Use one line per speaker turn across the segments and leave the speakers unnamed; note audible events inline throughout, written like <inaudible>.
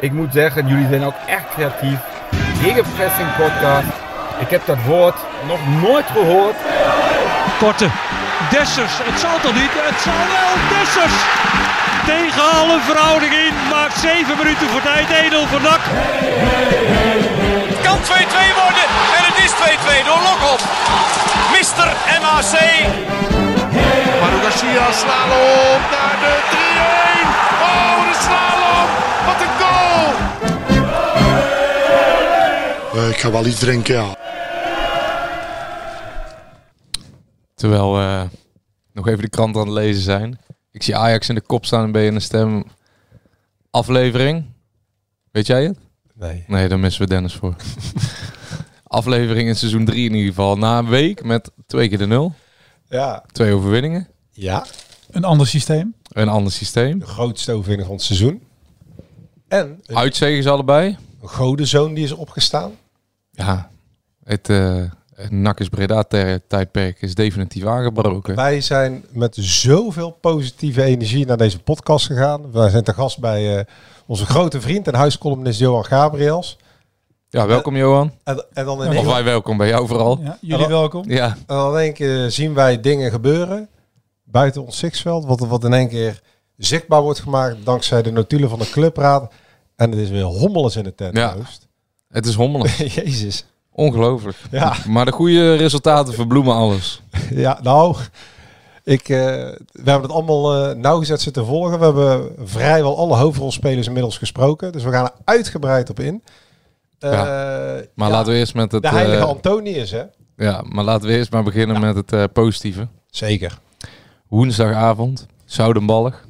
Ik moet zeggen, jullie zijn ook echt creatief. Gegenpressing podcast. Ik heb dat woord nog nooit gehoord.
Korte. Dessers. Het zal toch niet? Het zal wel. Dessers. Tegen alle verhouding in. Maakt 7 minuten voor tijd. 1-0 voor NAC.
Het kan 2-2 worden. En het is 2-2 door Lokop. Mister MAC.
Manu Garcia slalom naar de 3-1. Oh, de slalom. Wat een goal.
Eh, ik ga wel iets drinken, ja.
Terwijl we nog even de krant aan het lezen zijn. Ik zie Ajax in de kop staan en ben je een stem aflevering. Weet jij het?
Nee.
Nee, daar missen we Dennis voor. <laughs> aflevering in seizoen 3 in ieder geval. Na een week met twee keer de nul.
Ja.
Twee overwinningen.
Ja.
Een ander systeem.
Een ander systeem.
De grootste overwinning van het seizoen. En
ze allebei.
een godenzoon die is opgestaan.
Ja, het, uh, het Nakkes Breda tijdperk is definitief aangebroken.
Wij zijn met zoveel positieve energie naar deze podcast gegaan. Wij zijn te gast bij eh, onze grote vriend en huiscolumnist Johan Gabriels.
Ja, welkom Johan.
En, en, dan in
Of
één,
wij welkom bij jou vooral.
Ja, jullie welkom.
Ja,
en dan in één keer zien wij dingen gebeuren buiten ons Sixveld. Wat, wat in één keer zichtbaar wordt gemaakt dankzij de notulen van de clubraad. En het is weer hommelens in de tent.
Ja. Het is hommelig. <laughs>
Jezus.
Ongelooflijk.
Ja.
Maar de goede resultaten verbloemen alles. <laughs>
Ja, nou, ik, eh, we hebben het allemaal eh, nauwgezet zitten volgen. We hebben vrijwel alle hoofdrolspelers inmiddels gesproken. Dus we gaan er uitgebreid op in. Eh,
Maar
ja,
laten we eerst met het...
De heilige Antonius, hè?
ja, maar laten we eerst maar beginnen met het positieve.
Zeker.
Woensdagavond, Zoudenballig.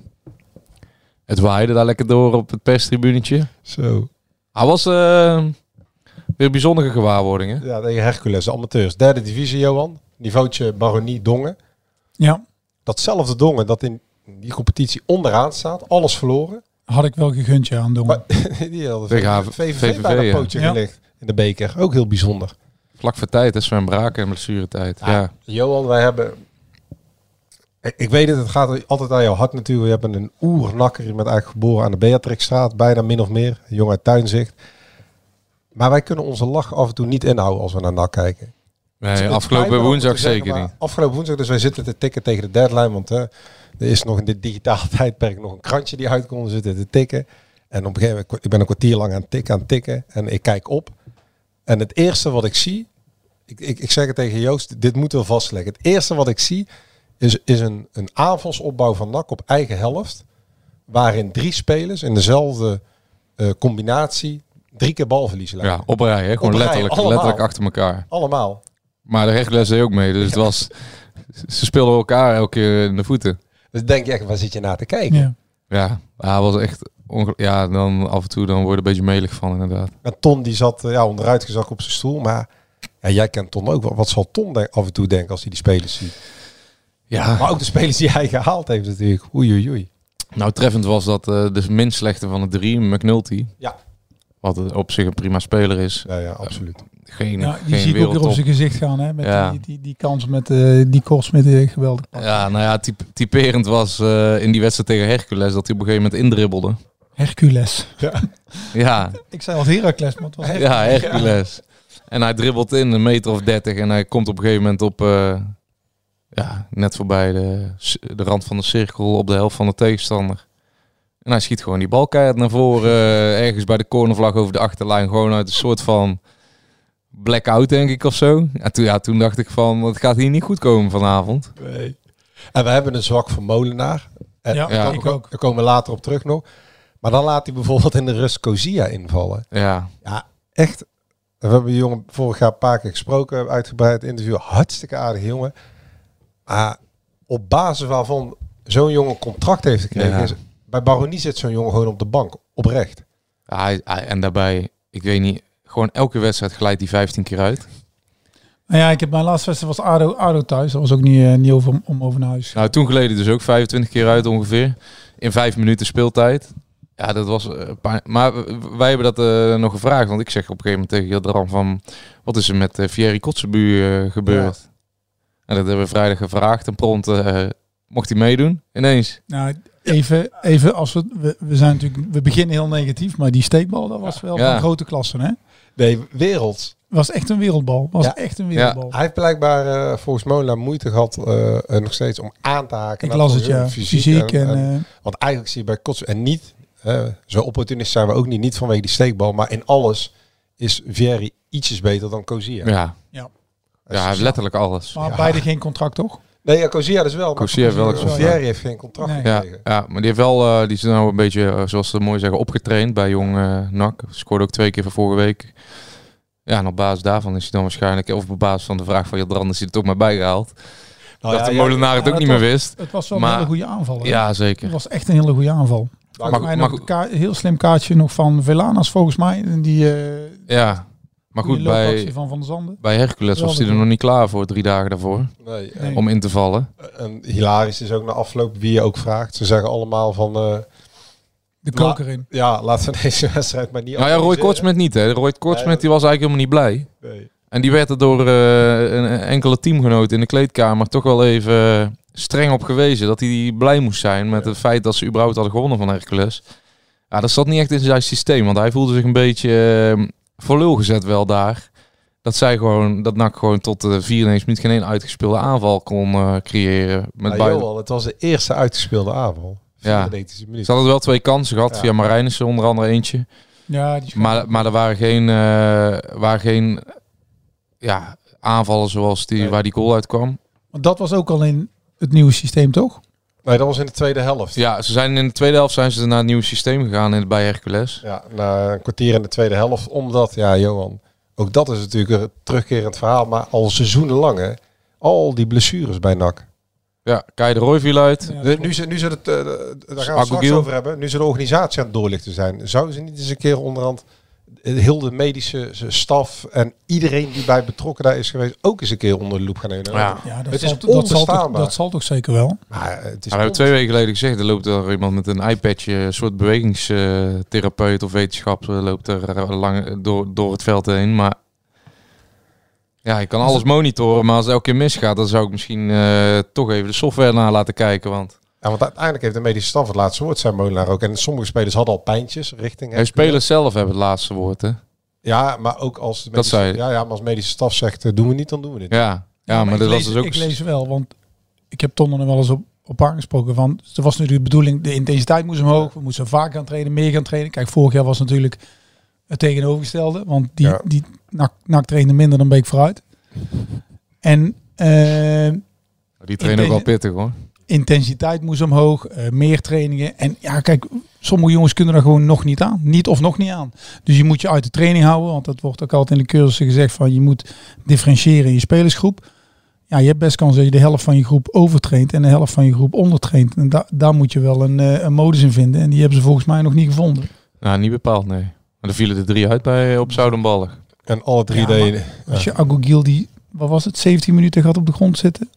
Het waaide daar lekker door op het perstribunetje.
Zo.
Hij was weer een bijzondere gewaarwording. Hè?
Ja, tegen Hercules, de amateurs. Derde divisie, Johan. Niveautje Baronie Dongen.
Ja,
Datzelfde Dongen dat in die competitie onderaan staat. Alles verloren.
had ik wel gegund ja, aan doen.
Maar <laughs> die hadden VVV, VVV bij een pootje
Ja.
gelegd in de beker. Ook heel bijzonder.
Vlak voor tijd, hè? Sven Braken en blessuretijd. Ja.
Ja. Johan, wij hebben... Ik- weet het, het gaat altijd aan jouw hart natuurlijk. We hebben een oernakker, je bent eigenlijk geboren aan de Beatrixstraat, bijna min of meer. Jongen uit Tuinzicht. Maar wij kunnen onze lach af en toe niet inhouden als we naar NAC kijken.
Nee, afgelopen woensdag
zeggen,
zeker niet.
Afgelopen woensdag, dus wij zitten te tikken tegen de deadline. Want hè, er is nog in dit digitale <laughs> tijdperk nog een krantje die uitkomt. We zitten te tikken. En op een gegeven moment, ik ben een kwartier lang aan het tikken, aan tikken. En ik kijk op. En het eerste wat ik zie, ik, ik, ik zeg het tegen Joost, dit moeten we vastleggen. Het eerste wat ik zie is, is een, een aanvalsopbouw van NAC op eigen helft. Waarin drie spelers in dezelfde eh, combinatie drie keer balverlies leiden.
Ja, op rij, hè? Gewoon
Op
letterlijk,
allemaal.
letterlijk achter elkaar.
Allemaal.
Maar de Hercules deed ook mee, dus het was... Ze speelden elkaar elke keer in de voeten.
Dus denk je echt, waar zit je naar te kijken?
Ja.
Ja, hij was echt... Ja, dan af en toe dan word je een beetje melig van inderdaad.
En Ton die zat eh, ja, onderuit gezakt op zijn stoel. Maar ja, jij kent Ton ook wel. Wat zal Ton af en toe denken als hij die spelers ziet?
Ja,
Maar ook de spelers die hij gehaald heeft natuurlijk. Oei, oei, oei.
nou treffend was dat eh de minst slechte van de drie, McNulty.
Ja.
Wat op zich een prima speler is.
Ja, ja, absoluut.
Geen,
Ja, die
geen
zie ik ook weer op zijn gezicht gaan. Hè, met
Ja.
die, die, die kans met eh, die kost met de geweldig.
Ja, nou ja, typ- typerend was eh, in die wedstrijd tegen Hercules dat hij op een gegeven moment indribbelde.
Hercules.
Ja, <laughs>
Ik zei al Heracles, maar het was
ja, Hercules. En hij dribbelt in een meter of dertig en hij komt op een gegeven moment op, eh, ja, net voorbij de, de rand van de cirkel op de helft van de tegenstander. En hij schiet gewoon die bal keihard naar voren, eh, ergens bij de cornervlag over de achterlijn, gewoon uit een soort van blackout denk ik of zo. En toen, ja, toen dacht ik van, het gaat hier niet goed komen vanavond.
Nee. En we hebben een zwak voor Molenaar. En
Ja,
daar
ik
komen-
ook.
Daar komen we later op terug nog. Maar dan laat hij bijvoorbeeld in de rust Kozia invallen.
Ja,
Ja, echt. We hebben die jongen vorig jaar een paar keer gesproken, uitgebreid interview. Hartstikke aardige jongen. Maar op basis waarvan zo'n jongen contract heeft gekregen,
Ja.
is, bij Baronie zit zo'n jongen gewoon op de bank, oprecht.
Ja, hij, hij- en daarbij, ik weet niet, gewoon elke wedstrijd glijdt hij 15 keer uit.
Nou ja, ik heb mijn laatste wedstrijd was ADO, ADO thuis. Dat was ook niet, eh, niet over, om- om over naar huis.
Nou, toen geleden dus ook 25 keer uit ongeveer. In vijf minuten speeltijd. Ja, dat was... eh, pijn- maar wij hebben dat eh, nog gevraagd. Want ik zeg op een gegeven moment tegen Jadran van... Wat is er met uh, Thierry Kotzebu gebeurd? En dat hebben we vrijdag gevraagd. En prompt eh, mocht hij meedoen. Ineens.
Nou, even, even als we, we, we zijn natuurlijk, we beginnen heel negatief, maar die steekbal, dat was wel
Ja.
van grote klasse, hè?
Nee, wereld.
Was echt een wereldbal. Was
Ja.
echt een wereldbal.
Hij heeft blijkbaar eh, volgens Mola moeite gehad, eh, nog steeds, om aan te haken.
Ik
naar
las het, ja. Fysiek, en,
en-
eh,
want eigenlijk zie je bij Kots en niet, eh, zo opportunist zijn we ook niet, niet vanwege die steekbal, maar in alles is Vieri ietsjes beter dan Kozia.
Ja,
ja.
ja hij heeft letterlijk alles.
Maar
Ja.
beide geen contract, toch?
Nee, ja, Kozia dus wel.
heeft wel een contract.
Vieri heeft geen contract
Nee.
Ja,
gekregen.
ja, maar die heeft wel, eh, die is nou een beetje, eh, zoals ze mooi zeggen, opgetraind bij Jong eh NAC. Scoorde ook twee keer van vorige week. Ja, en op basis daarvan is hij dan waarschijnlijk, of op basis van de vraag van Jadran, is hij er toch maar bijgehaald.
Nou
dat
ja,
de
ja,
molenaar het ook
het
niet meer wist.
Het was wel
Maar-
een hele goede aanval. hè?
Ja,
Het
zeker.
was echt een hele goede aanval.
Maar
Maar,
Maar, heel slim kaartje nog van Velanas volgens mij. Die, eh
ja, maar goed, bij,
van Van Zanden.
bij Hercules was hij er nog niet klaar voor drie dagen daarvoor.
Nee,
Nee.
Om in te vallen.
En hilarisch is ook na afloop wie je ook vraagt. Ze zeggen allemaal van, eh,
De koker in.
ja, laat ze <laughs> deze wedstrijd maar niet
Nou ja, Roy. Kortsmet niet hè. Roy Kortsmet
Nee,
die was eigenlijk helemaal niet blij.
Nee.
En die werd er door eh, een enkele teamgenoten in de kleedkamer toch wel even eh, streng op gewezen. Dat hij blij moest zijn met het feit dat ze überhaupt hadden gewonnen van Hercules. Ja, dat zat niet echt in zijn systeem. Want hij voelde zich een beetje voor lul gezet wel daar. Dat zij gewoon, dat NAC gewoon tot de 94 minuut geen één uitgespeelde aanval kon eh, creëren. Met
Maar
buiten.
Johan, het was de eerste uitgespeelde aanval.
Ja.
94 minuten.
Ze hadden wel twee kansen gehad
Ja.
via Marijnissen onder andere eentje.
Ja, die
Maar, maar er waren geen, eh, waren geen ja, aanvallen zoals die,
Nee.
waar die goal uitkwam.
Want dat was ook al in het nieuwe systeem, toch?
Nee, dat was in de tweede helft.
Ja, ze zijn in de tweede helft zijn ze naar het nieuwe systeem gegaan in, bij Hercules.
Ja, na een kwartier in de tweede helft. Omdat, ja, Johan, ook dat is natuurlijk een terugkerend verhaal. Maar al seizoenenlang, hè. Al die blessures bij NAC.
Ja, Kai de Roy viel uit.
Ja,
De- nu ze, nu ze het, eh, daar gaan we het straks over hebben. Nu ze de organisatie aan het doorlichten zijn. Zouden ze niet eens een keer onderhand heel de medische staf en iedereen die bij betrokken daar is geweest ook eens een keer onder de loep gaan nemen?
Ja.
Ja, dat,
Het
zal,
is
dat, zal toch,
onbestaanbaar.
dat zal toch zeker wel.
Maar eh, het is
Ja, we hebben twee weken geleden gezegd, er loopt er iemand met een iPadje, een soort bewegingstherapeut of wetenschap, eh, loopt er eh, lang door, door het veld heen. Maar ja, je kan alles monitoren, maar als het elke keer misgaat, dan zou ik misschien eh, toch even de software na laten kijken. Want
Ja, want uiteindelijk heeft de medische staf het laatste woord, zijn Molenaar ook. En sommige spelers hadden al pijntjes richting...
de
Hercules.
spelers zelf hebben het laatste woord, hè?
Ja, maar ook als de medische, ja, ja, maar als medische staf zegt, eh, doen we niet, dan doen we dit.
Ja, ja, maar,
ik
dat
lees,
was dus ook...
Ik lees wel, want ik heb Ton er wel eens op, op aangesproken van... Er was natuurlijk de bedoeling, de intensiteit moest omhoog. We moesten vaak gaan trainen, meer gaan trainen. Kijk, vorig jaar was natuurlijk het tegenovergestelde. Want die,
Ja.
die NAC, NAC trainde minder dan Beek vooruit. En eh,
Die trainen ook wel pittig, hoor.
Intensiteit moest omhoog, eh, meer trainingen. En ja, kijk, sommige jongens kunnen er gewoon nog niet aan. Niet of nog niet aan. Dus je moet je uit de training houden. Want dat wordt ook altijd in de cursussen gezegd van je moet differentiëren in je spelersgroep. Ja, je hebt best kans dat je de helft van je groep overtraint en de helft van je groep ondertraint. En da daar moet je wel een, eh, een modus in vinden. En die hebben ze volgens mij nog niet gevonden.
Nou, niet bepaald, nee. Maar er vielen er drie uit bij op Zoudenballig.
En alle drie
Ja,
deden...
Als je Agogil die, wat was het, 17 minuten gaat op de grond zitten.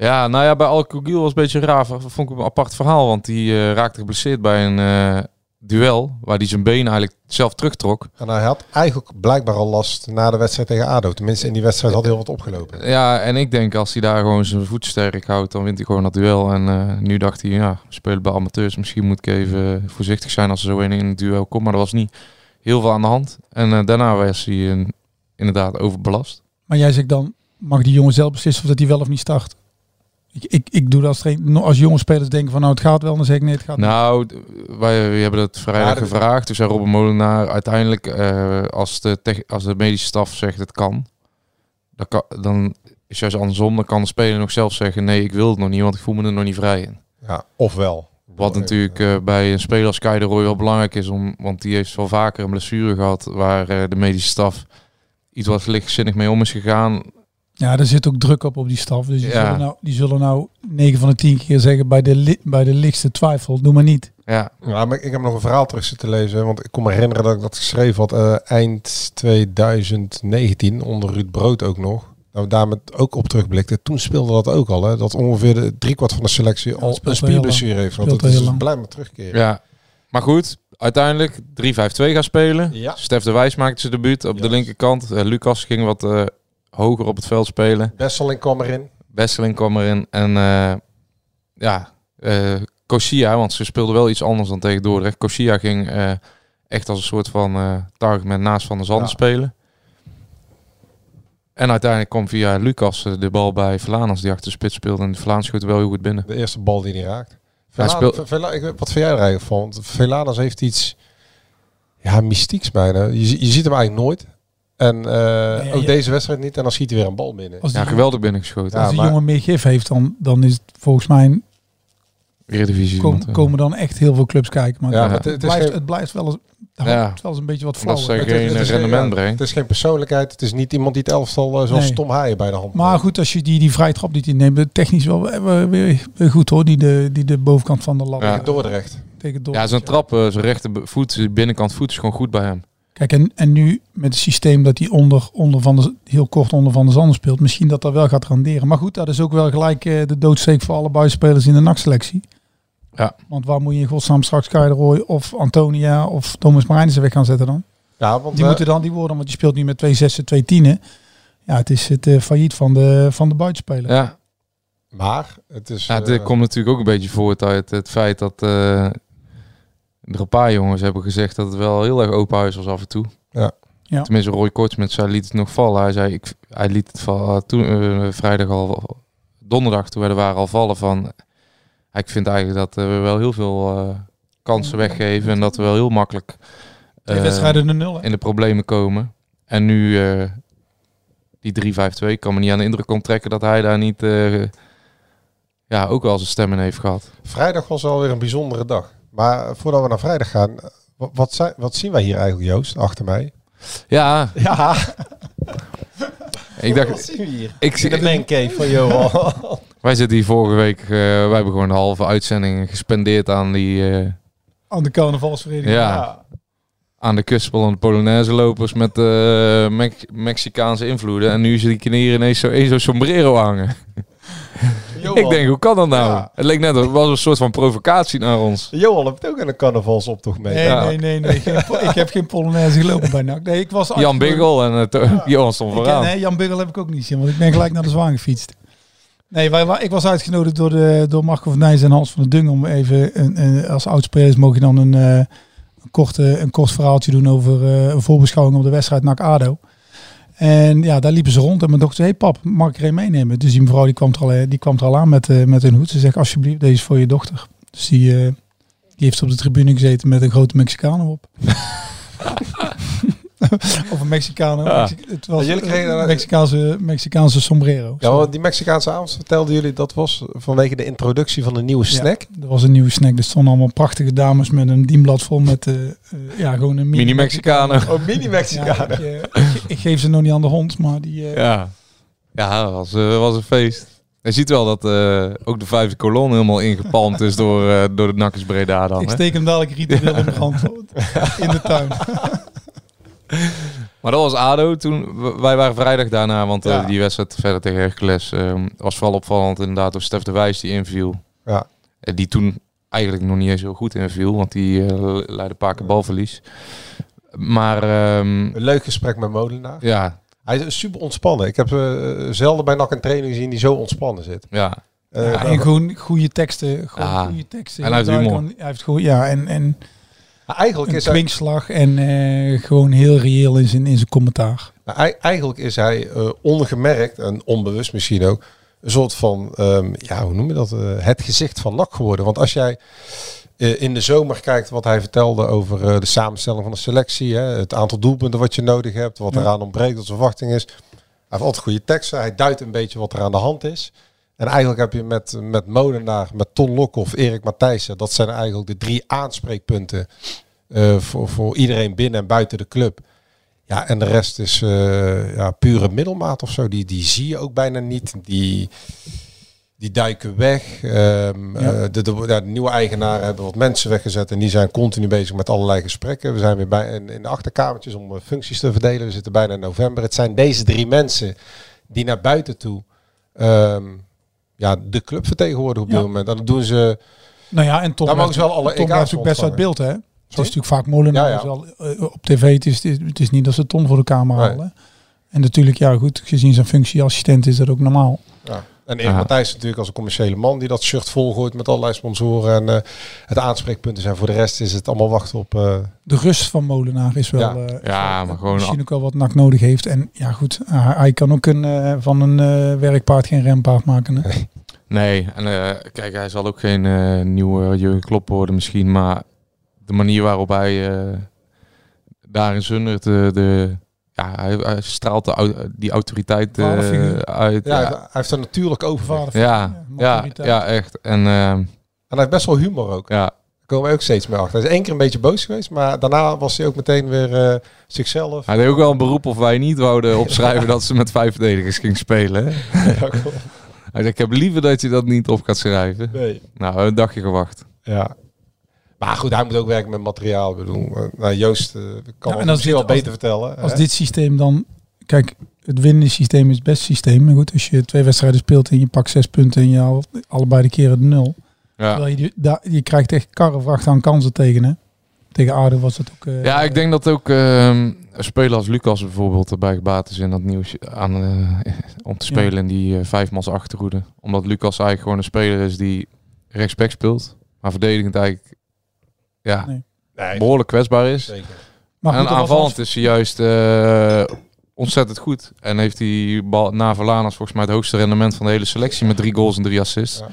Ja, nou ja, bij Alcogiel was een beetje raar. Vond ik een apart verhaal, want die eh, raakte geblesseerd bij een eh, duel waar hij zijn been eigenlijk zelf terugtrok.
En hij had eigenlijk blijkbaar al last na de wedstrijd tegen ADO. Tenminste, in die wedstrijd had hij heel wat opgelopen.
Ja, en ik denk als hij daar gewoon zijn voet sterk houdt, dan wint hij gewoon dat duel. En eh, nu dacht hij, ja, we spelen bij amateurs. Misschien moet ik even voorzichtig zijn als er zo een in het duel komt. Maar er was niet heel veel aan de hand. En daarna was hij inderdaad overbelast.
Maar jij zegt dan, mag die jongen zelf beslissen of dat hij wel of niet start? Ik, ik, ik doe dat als, trainer- als jonge spelers denken van nou het gaat wel, dan zeg ik nee het gaat niet.
Nou, wij, wij hebben het vrijdag
Ja, dat-
gevraagd. Toen zei Robin Molenaar uiteindelijk, eh, als, de tech- als de medische staf zegt het kan, dan, kan, dan is juist andersom. Dan kan de speler nog zelf zeggen, nee, ik wil het nog niet, want ik voel me er nog niet vrij in.
Ja, ofwel.
Wat natuurlijk eh, bij een speler als Kai de Roy wel belangrijk is, om, want die heeft wel vaker een blessure gehad waar eh, de medische staf iets wat lichtzinnig mee om is gegaan.
Ja, er zit ook druk op op die staf. Dus die,
Ja.
zullen, nou, die zullen nou 9 van de 10 keer zeggen bij de, li- bij de lichtste twijfel, doe maar niet.
Ja,
Ja, maar ik heb nog een verhaal terug zitten lezen. Want ik kon me herinneren dat ik dat geschreven had eh, eind 2019. Onder Ruud Brood ook nog. Nou, daar met ook op terugblikte. Toen speelde dat ook al. Hè, dat ongeveer de driekwart van de selectie al een spierblessure heeft. Want dat is dus blij met terugkeren.
ja. Maar goed, uiteindelijk 3-5-2 gaan spelen.
Ja.
Stef de Wijs maakte zijn debuut op de linkerkant. Eh, Lucas ging wat eh, hoger op het veld spelen.
Besseling kwam erin.
Besseling kwam erin. En eh, ja, eh, Kosia, want ze speelden wel iets anders dan tegen Dordrecht. Kosia ging eh, echt als een soort van target met naast Van der Zanden
Ja.
spelen. En uiteindelijk kwam via Lucas de bal bij Vlaanders die achter de spits speelde. En Vlaanders schoot wel heel goed binnen.
De eerste bal die hij raakt.
Speelt-
Vela- ik wat vind jij er eigenlijk van? Want heeft iets ja, mystieks bijna. Je, je ziet hem eigenlijk nooit. En eh,
ja,
ook
ja.
deze wedstrijd niet. En dan schiet hij weer een bal binnen.
Als
Ja, geweldig binnengeschoten.
Ja,
als die
maar-
jongen meer gif heeft, dan, dan is het volgens mij
Eredivisie.
kom-
eh,
komen dan echt heel veel clubs kijken. Maar
Ja,
het,
het, het
blijft,
geen,
het blijft wel eens, het
Ja.
wel eens een beetje wat flauw.
Het-
geen
het is geen-
rendement brengt.
Het is geen persoonlijkheid. Het is niet iemand die het elftal eh, zoals
Nee.
Tom Haaien bij de hand
Maar goed, als je die, die vrije trap niet inneemt, technisch wel weer, goed hoor. Die de, die de bovenkant van de lat
Ja.
Tegen Dordrecht.
tegen.
Ja, zijn trap, zijn rechtervoet, zijn binnenkant voet is gewoon goed bij hem.
Kijk, en, en nu met het systeem dat hij onder, onder van de, heel kort onder Van de Zanden speelt, misschien dat dat wel gaat renderen. Maar goed, dat is ook wel gelijk eh, de doodsteek voor alle buitenspelers in de NAC-selectie.
Ja.
Want waar moet je in godsnaam straks Keideroy of Antonia of Thomas Marijnissen weg gaan zetten dan?
Ja, want
Die
eh,
moeten dan die worden, want die speelt nu met twee zessen, twee tienen. Ja, het is het eh, failliet van de, van de buitenspeler.
Ja,
maar het is...
ja dit komt natuurlijk ook een beetje voort uit het feit dat eh, er een paar jongens hebben gezegd dat het wel heel erg open huis was af en toe.
Ja.
Ja.
Tenminste, Roy Kortsmit zei, liet het nog vallen. Hij zei, ik, hij liet het vallen toen eh, vrijdag al, donderdag toen we er waren al vallen van. Ik vind eigenlijk dat eh, we wel heel veel eh, kansen weggeven en dat we wel heel makkelijk eh,
wedstrijden de nul.
in de problemen komen. En nu eh, die 3-5-2, ik kan me niet aan de indruk onttrekken dat hij daar niet eh, ja, ook wel zijn stem in heeft gehad.
Vrijdag was alweer een bijzondere dag. Maar voordat we naar vrijdag gaan, wat, wat, zijn, wat zien wij hier eigenlijk, Joost, achter mij?
Ja,
Ja, <laughs>
ik
wat
dacht,
zien we hier?
ik,
In de mancave van Johan. <laughs>
wij zitten hier vorige week, eh, wij hebben gewoon een halve uitzending gespendeerd aan die, eh,
Aan de carnavalsvereniging.
ja, aan de kustspel Polonaise lopers met eh, Mex- Mexicaanse invloeden. En nu zie ik hier ineens zo, zo'n sombrero hangen. <laughs>
Johan.
Ik denk, hoe kan dat nou?
Ja.
Het leek net, het was een soort van provocatie naar ons.
Johan heeft ook aan een carnavalsoptocht mee.
Nee,
Ja.
nee, nee, nee. Geen po- ik heb geen Polonaise gelopen bij NAC. Nee, ik was
Jan Biggel en het, <laughs> Johan stond
Ik nee, Jan Biggel heb ik ook niet zien, want ik ben gelijk naar de Zwaan gefietst. Nee, wij, wij- ik was uitgenodigd door, de, door Marco van Nijs en Hans van der Dung om even, een, een, als oudspelers mogen je dan een, eh, een, korte, een kort verhaaltje doen over eh, een voorbeschouwing op de wedstrijd NAC-ADO. En ja, daar liepen ze rond en mijn dochter zei, hey pap, mag ik er een meenemen? Dus die mevrouw die kwam er al, die kwam er al aan met, eh, met een hoed. Ze zegt, alsjeblieft, deze is voor je dochter. Dus die, eh, die heeft op de tribune gezeten met een grote Mexicaan op. <laughs> <laughs> of een Mexicaan.
Ja.
Het was
jullie kregen
een Mexicaanse, Mexicaanse sombrero.
Ja, want die Mexicaanse avond vertelden jullie dat was vanwege de introductie van de nieuwe snack.
Ja, er was een nieuwe snack. Er stonden allemaal prachtige dames met een dienblad vol met eh, eh, ja, gewoon een mini,
Mini-Mexicanen.
Oh, mini
Ja,
Mexicanen.
ik, eh, ik, geef ze nog niet aan de hond, maar die... eh,
Ja, ja dat was, was een feest. Je ziet wel dat eh, ook de vijfde kolon helemaal ingepalmd is door, eh, door de Nakkers Breda dan.
ik steek hem dadelijk ritueel in de <laughs> hand in de tuin. <laughs>
Maar dat was ADO toen. Wij waren vrijdag daarna, want eh, die wedstrijd verder tegen Hercules eh, was vooral opvallend inderdaad door Stef de Wijs die inviel.
Ja.
Eh, die toen eigenlijk nog niet eens heel goed inviel, want die eh, leidde een paar keer balverlies. Maar ehm,
Een leuk gesprek met Molenaar.
ja,
Hij is super ontspannen. Ik heb eh, zelden bij NAC een training gezien die zo ontspannen zit.
ja.
Ja, en gewoon goede teksten. Gewoon
Ja.
goede teksten.
En hij heeft
Daar
humor.
kan- Hij heeft gewoon, ja, en, en
eigenlijk,
een
is hij,
kwinkslag en eh, gewoon heel reëel in zijn, in zijn commentaar.
ei- eigenlijk is hij eh, ongemerkt en onbewust misschien ook een soort van, ehm, ja, hoe noem je dat? eh, het gezicht van NAC geworden. Want als jij in de zomer kijkt wat hij vertelde over de samenstelling van de selectie, hè, het aantal doelpunten wat je nodig hebt, wat
Ja.
eraan ontbreekt, wat zijn verwachting is. Hij heeft altijd goede teksten. Hij duidt een beetje wat er aan de hand is. En eigenlijk heb je met, met Molenaar, met Ton Lokhoff, Erik Matthijssen, dat zijn eigenlijk de drie aanspreekpunten eh, voor, voor iedereen binnen en buiten de club. Ja, en de rest is eh, ja, pure middelmaat of zo. Die, die zie je ook bijna niet. Die, die duiken weg. Ehm,
Ja.
eh, de, de, ja, de nieuwe eigenaren hebben wat mensen weggezet en die zijn continu bezig met allerlei gesprekken. We zijn weer bij, in, in de achterkamertjes om functies te verdelen. We zitten bijna in november. Het zijn deze drie mensen die naar buiten toe ehm, ja, de club vertegenwoordigen op
Ja.
dit moment. En dat doen ze...
Nou ja, en Tom
Daar mogen ze wel alle
Tom
EK's
blijft natuurlijk best uit beeld, hè? Het is natuurlijk vaak Molenaar.
Ja, ja.
is wel, eh, op tv, het is, het is niet dat ze Ton voor de camera
Nee.
halen. En natuurlijk, ja goed, gezien zijn functie assistent is dat ook normaal.
Ja. En Erik. Matthijs is natuurlijk als een commerciële man die dat shirt volgooit met allerlei sponsoren. En eh, het aanspreekpunten zijn voor de rest is het allemaal wachten op... eh,
De rust van Molenaar is wel...
Ja.
eh,
Ja, maar gewoon
Misschien
al-
ook wel wat NAC nodig heeft. En ja goed, hij, hij kan ook een, van een werkpaard geen rempaard maken. Hè?
Nee, <laughs> en eh, kijk, hij zal ook geen eh, nieuwe Jurgen Klopp worden misschien, maar de manier waarop hij eh daar in Zundert de, de ja, hij, hij straalt de, die autoriteit uit.
ja,
Ja,
Hij heeft een natuurlijk overvaart.
Vader-
ja, ja, ja, echt. En
En hij heeft best wel humor ook.
ja,
komen we ook steeds mee achter. Hij is één keer een beetje boos geweest, maar daarna was hij ook meteen weer eh, zichzelf.
hij deed ook wel een beroep of wij niet wouden opschrijven <laughs> dat ze met vijf verdedigers ging spelen. hè.
Ja, klopt.
Hij zei, ik heb liever dat je dat niet op gaat schrijven.
nee.
Nou, een dagje gewacht.
Ja. Maar goed, hij moet ook werken met materiaal. Ik bedoel, nou, Joost eh, kan
Ja,
het
en als
misschien wel
als-
beter vertellen.
Als
hè?
dit systeem dan... Kijk, het winnende systeem is het beste systeem. Maar goed, als je twee wedstrijden speelt en je pakt zes punten en je haalt allebei de keren de nul.
Ja.
Terwijl je, die- daar- je krijgt echt karrevracht aan kansen tegen. Hè? Tegen Aarde was het ook... eh,
Ja, ik denk dat ook ehm, een speler als Lucas bijvoorbeeld erbij gebaat is in dat nieuws aan, eh, <laughs> om te spelen in die eh, vijfmans achterhoede. Omdat Lucas eigenlijk gewoon een speler is die rechtsback speelt, maar verdedigend eigenlijk ja,
Nee.
Nee,
behoorlijk kwetsbaar is.
zeker.
Maar
en
goed,
aanvallend is hij juist eh, ontzettend goed. En heeft hij bal, na Verlanas volgens mij het hoogste rendement van de hele selectie met drie goals en drie assists.
Ja.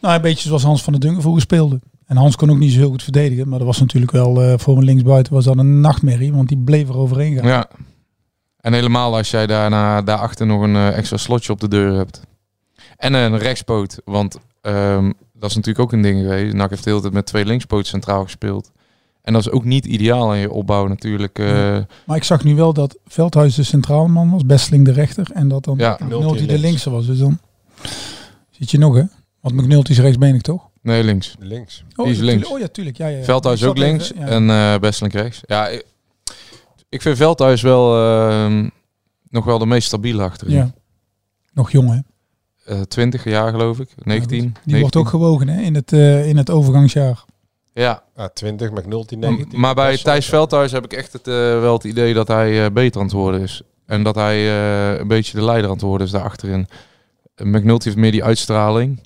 Nou, een beetje zoals Hans van der Dungen vroeger speelde. En Hans kon ook niet zo heel goed verdedigen. Maar dat was natuurlijk wel eh, voor een linksbuiten was dat een nachtmerrie. Want die bleef er overheen gaan.
Ja. En helemaal als jij daarna, daarachter nog een eh, extra slotje op de deur hebt. En een rechtspoot. Want ehm, dat is natuurlijk ook een ding geweest. NAC heeft de hele tijd met twee linkspoten centraal gespeeld. En dat is ook niet ideaal in je opbouw natuurlijk. eh,
Maar ik zag nu wel dat Veldhuis de centrale man was. Besteling de rechter. En dat dan
Ja.
McNulty de
links.
linkse was. Dus dan zit je nog hè. Want McNulty is rechtsbenig toch?
Nee, links.
Links.
Oh,
Die is
ja,
links.
tuurlijk. Oh ja, tuurlijk. Ja, ja, ja.
Veldhuis ook links
even- ja.
en eh Bestelink rechts. Ja, ik, ik vind Veldhuis wel ehm, nog wel de meest stabiele achterin.
Ja. Nog jong hè.
Eh, 20 jaar geloof ik, 19.
Die
19.
wordt ook gewogen hè, in, het, eh, in het overgangsjaar.
Ja,
Ja, 20, McNulty
Maar-
19.
Maar bij Thijs Veldhuis heb ik echt het, wel het idee dat hij eh, beter aan het worden is. En dat hij eh, een beetje de leider aan het worden is daar achterin. Eh, McNulty heeft meer die uitstraling.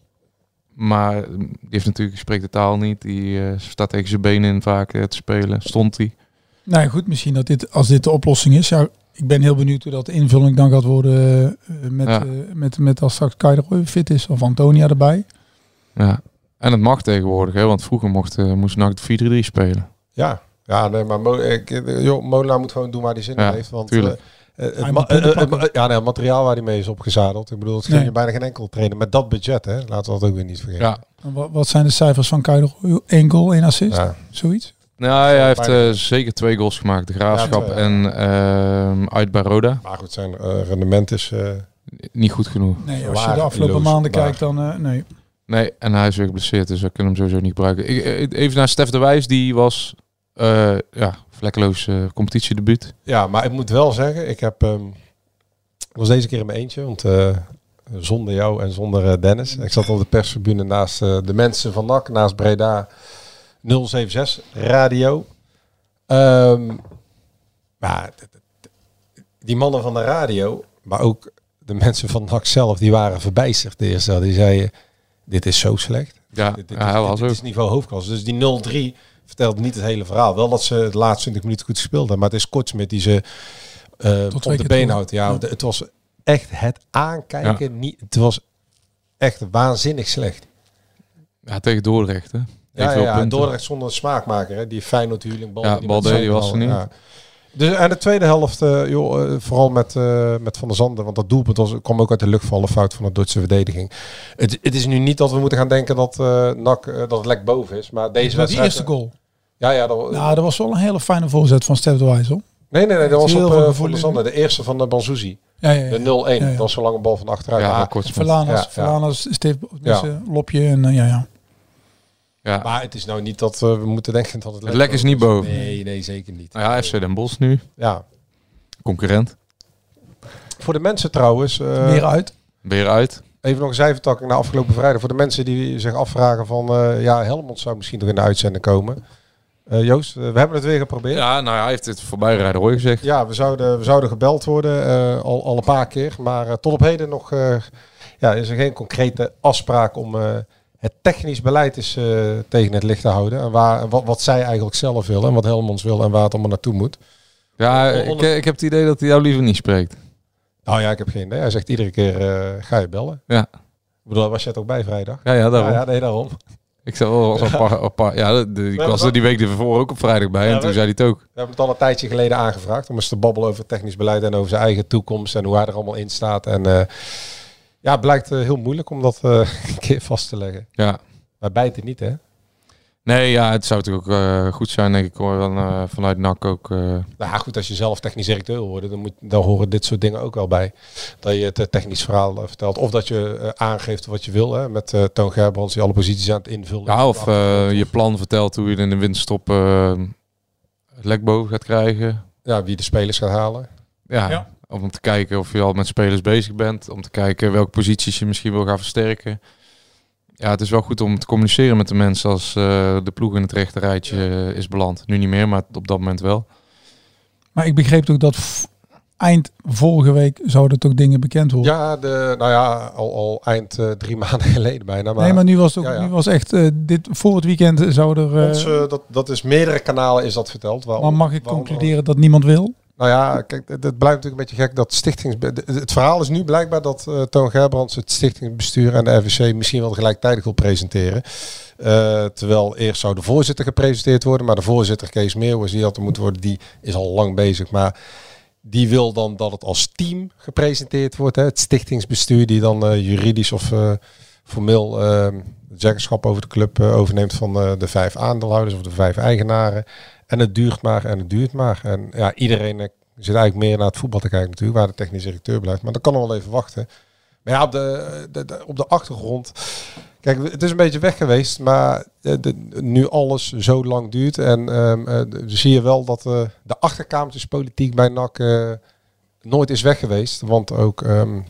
Maar die heeft natuurlijk, spreekt de taal niet. Die eh, staat tegen zijn benen in vaak eh, te spelen. Stond hij.
Nou ja, goed, misschien dat dit, als dit de oplossing is. Ja, ik ben heel benieuwd hoe dat de invulling dan gaat worden eh, met,
Ja.
eh, met, met als straks Kai de Roy fit is of Antonia erbij.
Ja. En het mag tegenwoordig, hè, want vroeger mocht, eh, moest NAC de 4-3 spelen.
Ja, ja nee, maar Mo, ik, joh, Molenaar moet gewoon doen waar hij zin in
Ja,
heeft. Want
tuurlijk.
Eh, het, ma-
punten
eh, eh, ja, nee, het materiaal waar hij mee is opgezadeld. Ik bedoel, het
Nee.
je bijna geen enkel trainer met dat budget. Hè? Laten we dat ook weer niet vergeten.
Ja.
En Wat, wat zijn de cijfers van Kai de Roy? Eén goal, één assist,
Ja.
zoiets?
Nou, hij heeft eh, zeker twee goals gemaakt. De Graafschap
Ja, twee,
en ehm, uit bij Roda.
Maar goed, zijn eh, rendement is... eh,
Niet goed genoeg.
Nee, als je de afgelopen
loos,
maanden kijkt, dan eh, nee.
Nee, en hij is weer geblesseerd, dus we kunnen hem sowieso niet gebruiken. Ik, even naar Stef de Wijs, die was eh, ja, vlekkeloos eh, competitiedebuut.
Ja, maar ik moet wel zeggen, ik heb... ehm, was deze keer in mijn eentje, want eh, zonder jou en zonder Dennis. Ik zat op de perstribune naast de mensen van NAC, naast Breda 076 Radio. Ehm, maar die mannen van de radio, maar ook de mensen van NAC zelf, die waren verbijsterd de eerste. Die zeiden, dit is zo slecht.
Ja,
Dit, dit
ja,
is, dit-
was
dit is niveau hoofdklasse. Dus die 0-3 vertelt niet het hele verhaal. Wel dat ze de laatste 20 minuten goed gespeeld hebben. Maar het is Kortsmit die ze eh, op de been houdt. Ja,
Ja.
Het was echt het aankijken. Niet, het was echt waanzinnig slecht.
Ja, tegen Dordrecht, hè.
Ja, ja, ja. Dordrecht zonder smaakmaker. Hè? Die Feyenoord huurling bal.
Ja,
die
Balde, die was er niet.
Ja. Dus aan de tweede helft, eh, joh, eh, vooral met, eh, met Van der Zanden, want dat doelpunt was, kwam ook uit de lucht vallen fout van de Duitse verdediging. Het, het is nu niet dat we moeten gaan denken dat eh NAC dat het lek boven is, maar deze
Die
wedstrijd.
eerste goal.
Ja, ja, dat,
Nou, dat was wel een hele fijne voorzet van Stef de Wijs, hoor.
Nee, nee, nee, dat was
Heel
op
veel
eh,
gevoel
Van der
in.
Zanden, de eerste van de Banzuzi.
Ja, ja, ja.
De 0-1.
Ja, ja.
Dat was zo lang een bal van achteruit.
Ja, kort.
Stef, lopje en eh, ja, ja.
Ja.
maar het is nou niet dat eh, we moeten denken dat het
Het lek is niet boven.
Nee, nee, zeker niet.
Nou ja, FC Den Bosch nu,
Ja.
concurrent.
Voor de mensen trouwens, eh,
Weer uit.
Weer uit.
even nog een cijfertakking naar afgelopen vrijdag. Voor de mensen die zich afvragen van, eh, ja, Helmond zou misschien nog in de uitzending komen. Eh, Joost, eh, we hebben het weer geprobeerd. Ja,
Ja, nou ja, hij heeft het voorbij rijden hoor gezegd.
we, zouden, we zouden gebeld worden, eh, al, al een paar keer. Maar tot op heden nog ja, is er geen concrete afspraak om het technisch beleid is tegen het licht te houden. En waar, wat, wat zij eigenlijk zelf willen en wat Helmonds wil en waar het allemaal naartoe moet.
Ja, ik, ik heb het idee dat hij jou liever niet spreekt.
Nou ja, ik heb geen idee. Hij zegt iedere keer, ga je bellen?
Ja.
Ik bedoel, was jij het ook bij vrijdag?
Ja, ja, daarom.
Ja, ja, nee, daarom.
Ik zei, oh, was een paar, een paar- ja, de- de- ik was er die week ervoor ook op vrijdag bij
Ja,
en toen
we-
zei hij het ook.
We hebben het al een tijdje geleden aangevraagd om eens te babbelen over technisch beleid en over zijn eigen toekomst en hoe hij er allemaal in staat. En eh, ja, het blijkt eh, heel moeilijk om dat eh, <laughs> een keer vast te leggen.
Ja.
Maar bijten niet, hè?
Nee, ja, het zou toch ook eh, goed zijn, denk ik, hoor, dan, eh, vanuit NAC ook. eh,
Nou ja, goed, als je zelf technisch directeur wil worden, dan, moet, dan horen dit soort dingen ook wel bij. Dat je het technisch verhaal vertelt. Of dat je aangeeft wat je wil, hè, met eh Toon Gerbrands die alle posities aan het invullen.
ja, of je plan vertelt hoe je in de winterstop het lek boven gaat krijgen.
Ja, wie de spelers gaat halen.
Ja,
Ja.
om te kijken of je al met spelers bezig bent. Om te kijken welke posities je misschien wil gaan versterken. Ja, het is wel goed om te communiceren met de mensen als eh, de ploeg in het rechte rijtje eh, is beland. Nu niet meer, maar op dat moment wel.
Maar ik begreep toch dat eind vorige week zouden toch dingen bekend worden.
Ja, de, nou ja, al, al eind eh, drie <laughs> maanden geleden bijna. Maar,
nee, maar nu was het ook,
Ja, ja.
nu was echt eh, dit voor het weekend zou er.
ons, dat, dat is meerdere kanalen is dat verteld. Waar,
maar mag ik concluderen dat niemand wil?
Nou ja, kijk, het, blijft natuurlijk een beetje gek dat stichtings... Het verhaal is nu blijkbaar dat eh, Toon Gerbrands het stichtingsbestuur en de RVC misschien wel gelijktijdig wil presenteren. Eh, terwijl eerst zou de voorzitter gepresenteerd worden, maar de voorzitter Kees Meeuwis, die had er moeten worden, die is al lang bezig. Maar die wil dan dat het als team gepresenteerd wordt. Hè? Het stichtingsbestuur die dan eh, juridisch of formeel zeggenschap over de club overneemt van de vijf aandeelhouders of de vijf eigenaren. En het duurt maar en het duurt maar. En ja, iedereen eh, zit eigenlijk meer naar het voetbal te kijken natuurlijk, waar de technisch directeur blijft. Maar dat kan nog wel even wachten. Maar ja, op de, op de achtergrond. Kijk, het is een beetje weg geweest, maar eh, nu alles zo lang duurt. En d- zie je wel dat eh, de achterkamertjespolitiek bij NAC nooit is weg geweest. Want ook ehm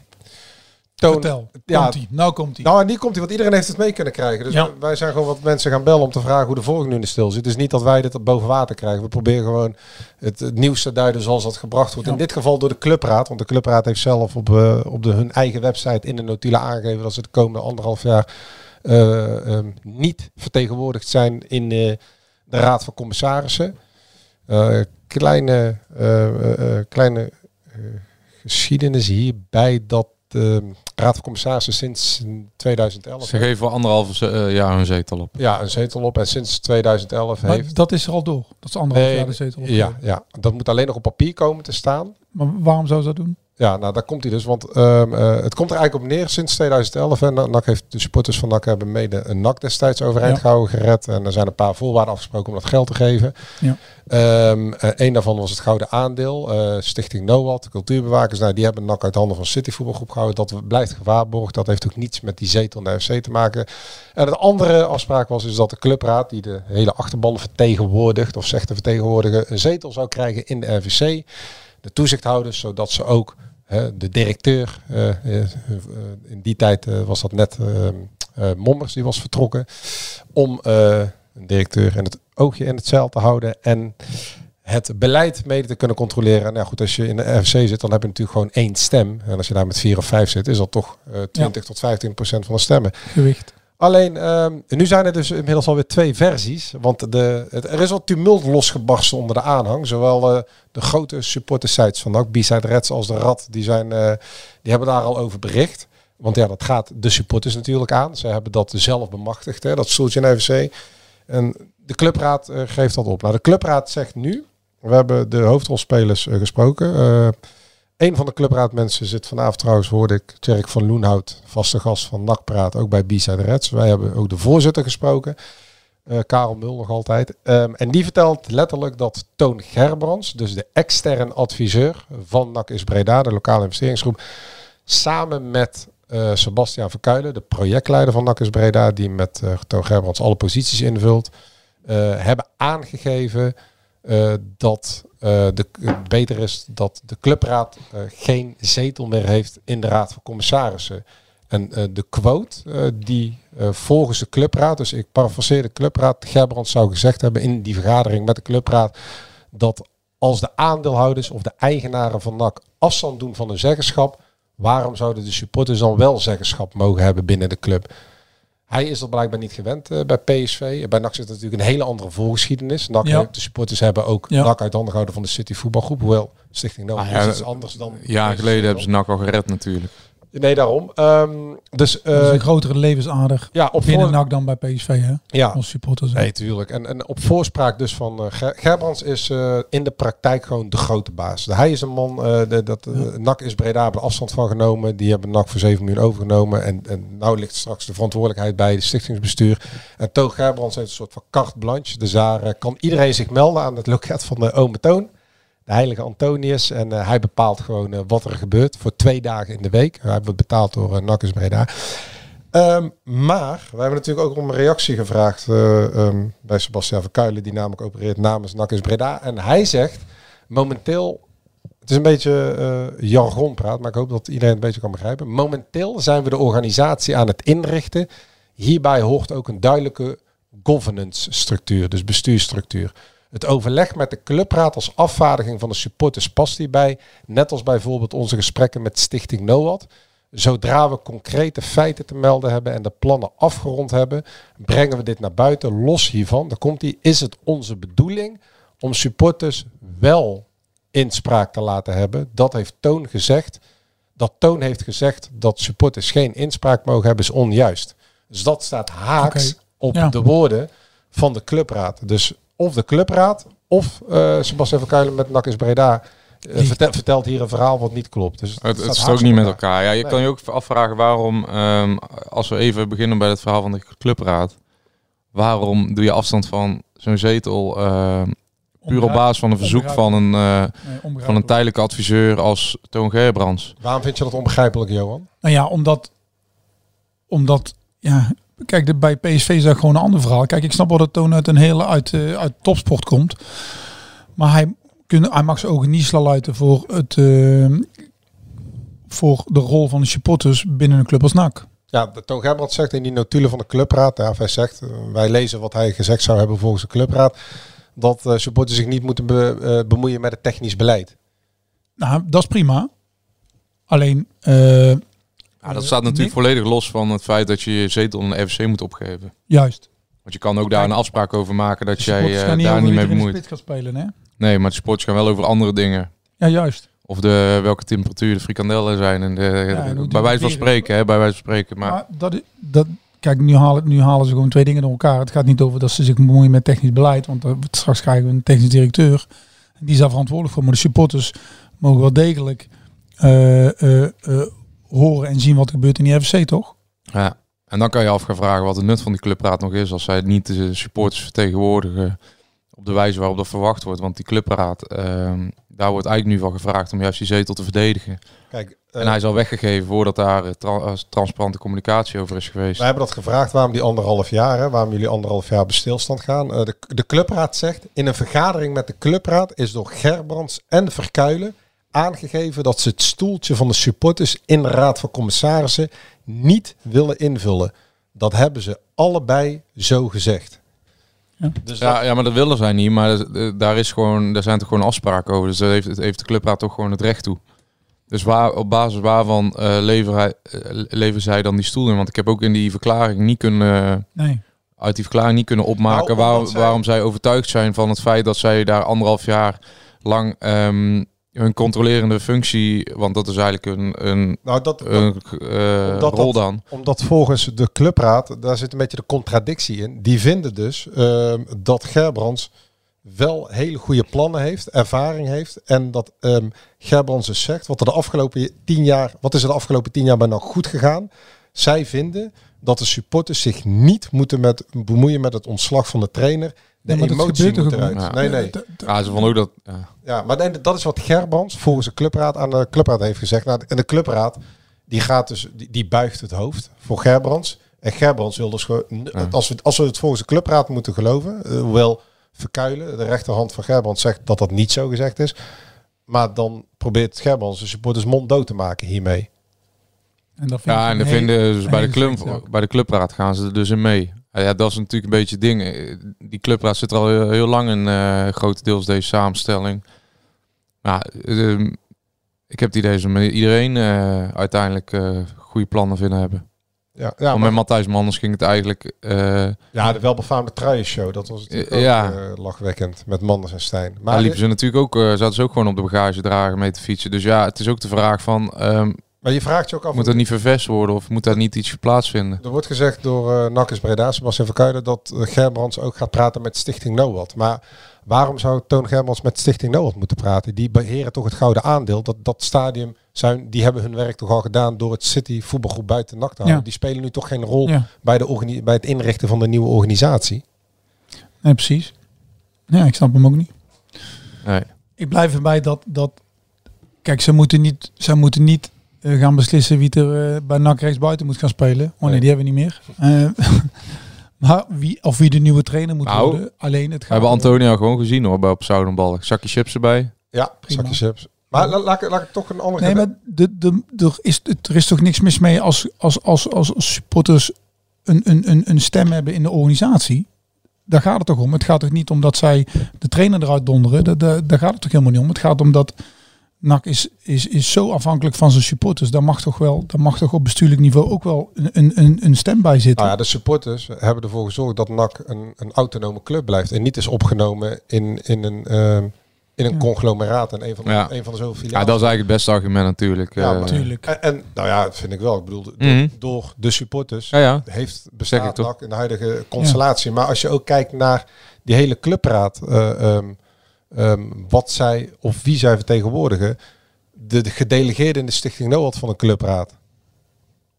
Toon,
Vertel.
ja,
Komt ie. Nou komt hij.
nou, en die komt hij, want iedereen heeft het mee kunnen krijgen. Dus
Ja.
wij- zijn gewoon wat mensen gaan bellen om te vragen hoe de volgende nu in de stil zit. Het is niet dat wij dit op boven water krijgen. We proberen gewoon het, het nieuws te duiden zoals dat gebracht wordt.
Ja.
In dit geval door de clubraad. Want de clubraad heeft zelf op, eh, op de, hun eigen website in de notulen aangegeven dat ze de komende anderhalf jaar eh, ehm, niet vertegenwoordigd zijn in eh, de raad van commissarissen. Kleine kleine geschiedenis hierbij dat de raad van commissarissen sinds 2011
Ze geven voor anderhalf eh, jaar hun zetel op.
ja, een zetel op. En sinds 2011
Maar
heeft...
dat is er al door. Dat is anderhalf
Nee,
jaar de zetel. op.
Ja, ja, dat moet alleen nog op papier komen te staan.
Maar waarom zou ze dat doen?
Ja, nou daar komt hij dus. Want ehm, eh, het komt er eigenlijk op neer sinds 2011. En NAC heeft, de supporters van NAC hebben mede een NAC destijds overeind
Ja.
gehouden, gered. En er zijn een paar voorwaarden afgesproken om dat geld te geven.
Ja.
Ehm, eh, een daarvan was het gouden aandeel. Eh, Stichting NOAD, de cultuurbewakers, nou, die hebben NAC uit handen van City Voetbalgroep gehouden. Dat blijft gewaarborgd. Dat heeft ook niets met die zetel in de FC te maken. En de andere afspraak was is dat de clubraad, die de hele achterban vertegenwoordigt, of zegt te vertegenwoordigen, een zetel zou krijgen in de RVC. De toezichthouders, zodat ze ook de directeur, eh, eh, eh, in die tijd was dat net Mommers, die was vertrokken, om een directeur en het oogje in het zeil te houden en het beleid mede te kunnen controleren. En nou goed, als je in de RFC zit, dan heb je natuurlijk gewoon één stem. En als je daar met vier of vijf zit, is dat toch eh 20 tot 15 procent van de stemmen.
Gewicht.
Alleen, ehm, nu zijn er dus inmiddels alweer twee versies. Want de, het, er is wat tumult losgebarsten onder de aanhang. Zowel eh, de grote supportersites van NAC, B-Side Reds als de Rad, die, zijn, eh, die hebben daar al over bericht. Want ja, dat gaat de supporters natuurlijk aan. Ze hebben dat zelf bemachtigd, hè, dat stoeltje in FVC. En de clubraad eh, geeft dat op. Nou, de clubraad zegt nu, we hebben de hoofdrolspelers gesproken. Een van de clubraadmensen zit vanavond trouwens, hoorde ik, Tjerk van Loenhout, vaste gast van NAC Praat, ook bij B-Side Reds. Wij hebben ook de voorzitter gesproken, eh, Karel Mul nog altijd. Ehm, en die vertelt letterlijk dat Toon Gerbrands, dus de extern adviseur van NAC is Breda, de lokale investeringsgroep, samen met eh, Sebastiaan Verkuilen, de projectleider van NAC is Breda, die met eh, Toon Gerbrands alle posities invult, hebben aangegeven eh, dat eh, de, het beter is dat de clubraad eh, geen zetel meer heeft in de raad van commissarissen. En de quote die volgens de clubraad, dus ik parafraseer de clubraad, Gerbrand zou gezegd hebben in die vergadering met de clubraad, dat als de aandeelhouders of de eigenaren van NAC afstand doen van hun zeggenschap, Waarom zouden de supporters dan wel zeggenschap mogen hebben binnen de club? Hij is dat blijkbaar niet gewend eh, bij PSV. Bij NAC zit natuurlijk een hele andere voorgeschiedenis. NAC
Ja.
heeft- de supporters hebben ook
Ja.
NAC uit handen gehouden van de City voetbalgroep. Hoewel Stichting NAC
Ah, ja,
is iets anders dan...
Een jaar geleden hebben ze NAC al gered natuurlijk.
Nee, daarom. Ehm, dus eh,
een grotere levensader
ja, op
binnen
voor...
NAC dan bij PSV, hè?
Ja,
Als supporters.
Nee, tuurlijk. En, en op voorspraak dus van eh, Ger- Gerbrands is eh, in de praktijk gewoon de grote baas. Hij is een man, eh, de, dat, eh, NAC is Breda er afstand van genomen. Die hebben NAC voor 7 miljoen overgenomen. En, en nou ligt straks de verantwoordelijkheid bij het stichtingsbestuur. En Toon Gerbrands heeft een soort van carte blanche. Dus daar eh, kan iedereen zich melden aan het loket van de Ome Toon. De heilige Antonius. En eh, hij bepaalt gewoon eh, wat er gebeurt voor twee dagen in de week. Hij wordt betaald door uh, Breda. Ehm, maar we hebben natuurlijk ook om een reactie gevraagd eh, ehm, bij Sebastian Verkuilen, die namelijk opereert namens is Breda. En hij zegt momenteel, het is een beetje eh jargonpraat, maar ik hoop dat iedereen het een beetje kan begrijpen. Momenteel zijn we de organisatie aan het inrichten. Hierbij hoort ook een duidelijke governance structuur, dus bestuursstructuur. Het overleg met de clubraad als afvaardiging van de supporters past hierbij. Net als bijvoorbeeld onze gesprekken met Stichting NOAD. Zodra we concrete feiten te melden hebben en de plannen afgerond hebben, brengen we dit naar buiten. Los hiervan, dan komt die, is het onze bedoeling om supporters wel inspraak te laten hebben. Dat heeft Toon gezegd. Dat Toon heeft gezegd dat supporters geen inspraak mogen hebben, is onjuist. Dus dat staat haaks op
Ja.
de woorden van de clubraad. Dus of de clubraad of eh Sebastian Verkuilen met NAC is Breda eh, vertel- vertelt hier een verhaal wat niet klopt. Dus
Het,
staat
het strookt niet met
elkaar.
Ja, je
Nee.
kan je ook afvragen waarom, ehm, als we even beginnen bij het verhaal van de clubraad, waarom doe je afstand van zo'n zetel ehm, puur op basis van een verzoek van een, eh,
Nee,
van een tijdelijke adviseur als Toon Gerbrands?
Waarom vind je dat onbegrijpelijk, Johan?
Nou ja, omdat, omdat ja, kijk, de, bij PSV is dat gewoon een ander verhaal. Kijk, ik snap wel dat Toon uit een hele uit, eh, uit topsport komt, maar hij, kun, hij mag zijn ogen niet sluiten voor het eh, voor de rol van de supporters binnen een club als NAC.
Ja, de Toon Gerbrandt zegt in die notulen van de clubraad, of hij zegt, eh, wij lezen wat hij gezegd zou hebben volgens de clubraad, dat eh, supporters zich niet moeten be- bemoeien met het technisch beleid.
Nou, dat is prima. Alleen,
Ja, dat staat natuurlijk volledig los van het feit dat je je zetel in de FCC moet opgeven.
juist.
Want je kan ook daar een afspraak over maken dat jij
gaan
daar niet mee bemoeit.
gaat spelen, hè?
Nee, maar de sporters gaan wel over andere dingen.
Ja, juist.
Of de, welke temperatuur de frikandellen zijn. En de,
en
bij wijze van spreken, hè, bij wijze van spreken. Maar,
Maar dat, is- dat, kijk, nu halen, nu halen ze gewoon twee dingen door elkaar. Het gaat niet over dat ze zich bemoeien met technisch beleid, want straks krijgen we een technisch directeur. Die is daar verantwoordelijk voor. Maar de supporters mogen wel degelijk eh, horen en zien wat er gebeurt in die FC, toch?
ja. En dan kan je af gaan vragen wat het nut van die clubraad nog is als zij niet de supporters vertegenwoordigen op de wijze waarop dat verwacht wordt. Want die clubraad, ehm, daar wordt eigenlijk nu van gevraagd om juist die zetel te verdedigen.
Kijk, eh,
En hij is al weggegeven voordat daar eh, tra- eh, transparante communicatie over is geweest.
wij hebben dat gevraagd, waarom die anderhalf jaar, hè, waarom jullie anderhalf jaar op stilstand gaan. Eh, de, de clubraad zegt, in een vergadering met de clubraad is door Gerbrands en Verkuilen aangegeven dat ze het stoeltje van de supporters in de raad van commissarissen niet willen invullen. Dat hebben ze allebei zo gezegd.
Ja.
Dus
Ja,
dat-
ja, maar dat willen zij niet. Maar eh, daar, is gewoon, daar zijn toch gewoon afspraken over. Dus daar heeft, heeft de clubraad toch gewoon het recht toe. Dus waar, op basis waarvan eh leveren, hij- eh, leveren zij dan die stoel in? Want ik heb ook in die verklaring niet kunnen,
Nee.
uit die verklaring niet kunnen opmaken
Nou, omdat
waar,
zij-
waarom zij overtuigd zijn van het feit dat zij daar anderhalf jaar lang ehm, hun controlerende functie, want dat is eigenlijk een, een,
nou, dat,
een eh,
Omdat
rol
dat-
dan.
Omdat volgens de clubraad, daar zit een beetje de contradictie in. Die vinden dus ehm, dat Gerbrands wel hele goede plannen heeft, ervaring heeft. En dat ehm Gerbrands dus zegt, wat er de afgelopen tien jaar, wat is er de afgelopen tien jaar bij nog goed gegaan? Zij vinden dat de supporters zich niet moeten met, bemoeien met het ontslag van de trainer. De
Ja,
emotie
gebeurt
moet eruit. Nee, nee.
Ja, ze vonden ook dat... Ja.
Ja, maar nee, dat is wat Gerbrands volgens de clubraad aan de clubraad heeft gezegd. Nou, en de clubraad die gaat dus, die, die buigt het hoofd voor Gerbrands. En Gerbrands wil dus gewoon,
Ja.
als, we, als we het volgens de clubraad moeten geloven, eh, hoewel Verkuilen, de rechterhand van Gerbrands, zegt dat dat niet zo gezegd is. Maar dan probeert Gerbrands de supporters mond dood te maken hiermee.
En dat
Ja, en dan vinden dus
een
bij de, club, bij de clubraad gaan ze er dus in mee. Ja, dat is natuurlijk een beetje het ding. Eh, Die clubraad zit er al heel, heel lang in, eh grotendeels deze samenstelling. Maar ehm, ik heb het idee dat iedereen eh, uiteindelijk goede plannen vinden hebben.
Ja, ja, maar,
met Matthijs Manders ging het eigenlijk...
ja de welbefaamde truienshow, dat was natuurlijk ook,
Ja.
lachwekkend met Manders en Stijn. Maar
daar liepen ze natuurlijk ook, zaten ze ook gewoon op de bagagedrager mee te fietsen. Dus ja, het is ook de vraag van, ehm,
Maar je vraagt je ook af...
moet dat niet vervest worden of moet daar niet iets plaatsvinden?
Er wordt gezegd door uh, Nakkes Breda, Sebastian Verkuijden, dat uh, Gerbrands ook gaat praten met Stichting NOWAT. Maar waarom zou Toon Gerbrands met Stichting NOWAT moeten praten? Die beheren toch het gouden aandeel. Dat, dat stadium, zijn, die hebben hun werk toch al gedaan door het City voetbalgroep buiten NAC te houden.
Ja.
Die spelen nu toch geen rol
Ja.
bij, de bij het inrichten van de nieuwe organisatie.
Nee, precies. Ja, ik snap hem ook niet.
Nee.
Ik blijf erbij dat, dat kijk, ze moeten niet, ze moeten niet eh, gaan beslissen wie er eh, bij NAC rechts buiten moet gaan spelen. Oh nee,
Nee.
die hebben we niet meer. <laughs> Eh, <laughs> maar wie, of wie de nieuwe trainer moet
Nou,
worden. Alleen het
We
gaat
hebben
om-
Antonio gewoon gezien hoor, bij op Zoudenbalk. Zakje chips erbij.
Ja,
Prima.
zakje chips. Maar la- laat, ik- laat ik toch een andere...
Nee, maar de, de, er, is, er is toch niks mis mee als, als, als, als supporters een, een, een, een stem hebben in de organisatie. Daar gaat het toch om. Het gaat toch niet om dat zij de trainer eruit donderen. Daar, daar, daar gaat het toch helemaal niet om. Het gaat om dat NAC is, is, is zo afhankelijk van zijn supporters. Daar mag toch wel, daar mag toch op bestuurlijk niveau ook wel een, een, een, een stem bij zitten.
Nou ja, de supporters hebben ervoor gezorgd dat NAC een, een autonome club blijft. En niet is opgenomen in, in een, ehm, in een
Ja.
conglomeraat. En een van de,
Ja.
een van de zoveel
Ja, dat is eigenlijk het beste argument natuurlijk.
Ja,
eh.
Natuurlijk.
En, en, nou ja, dat vind ik wel. Ik bedoel, door,
Mhm.
door de supporters
ja, ja.
heeft bestaat
ik toch.
NAC in de huidige constellatie. Maar als je ook kijkt naar die hele clubraad, eh, ehm, ehm, wat zij of wie zij vertegenwoordigen, de, de gedelegeerde in de Stichting NOAD van een clubraad.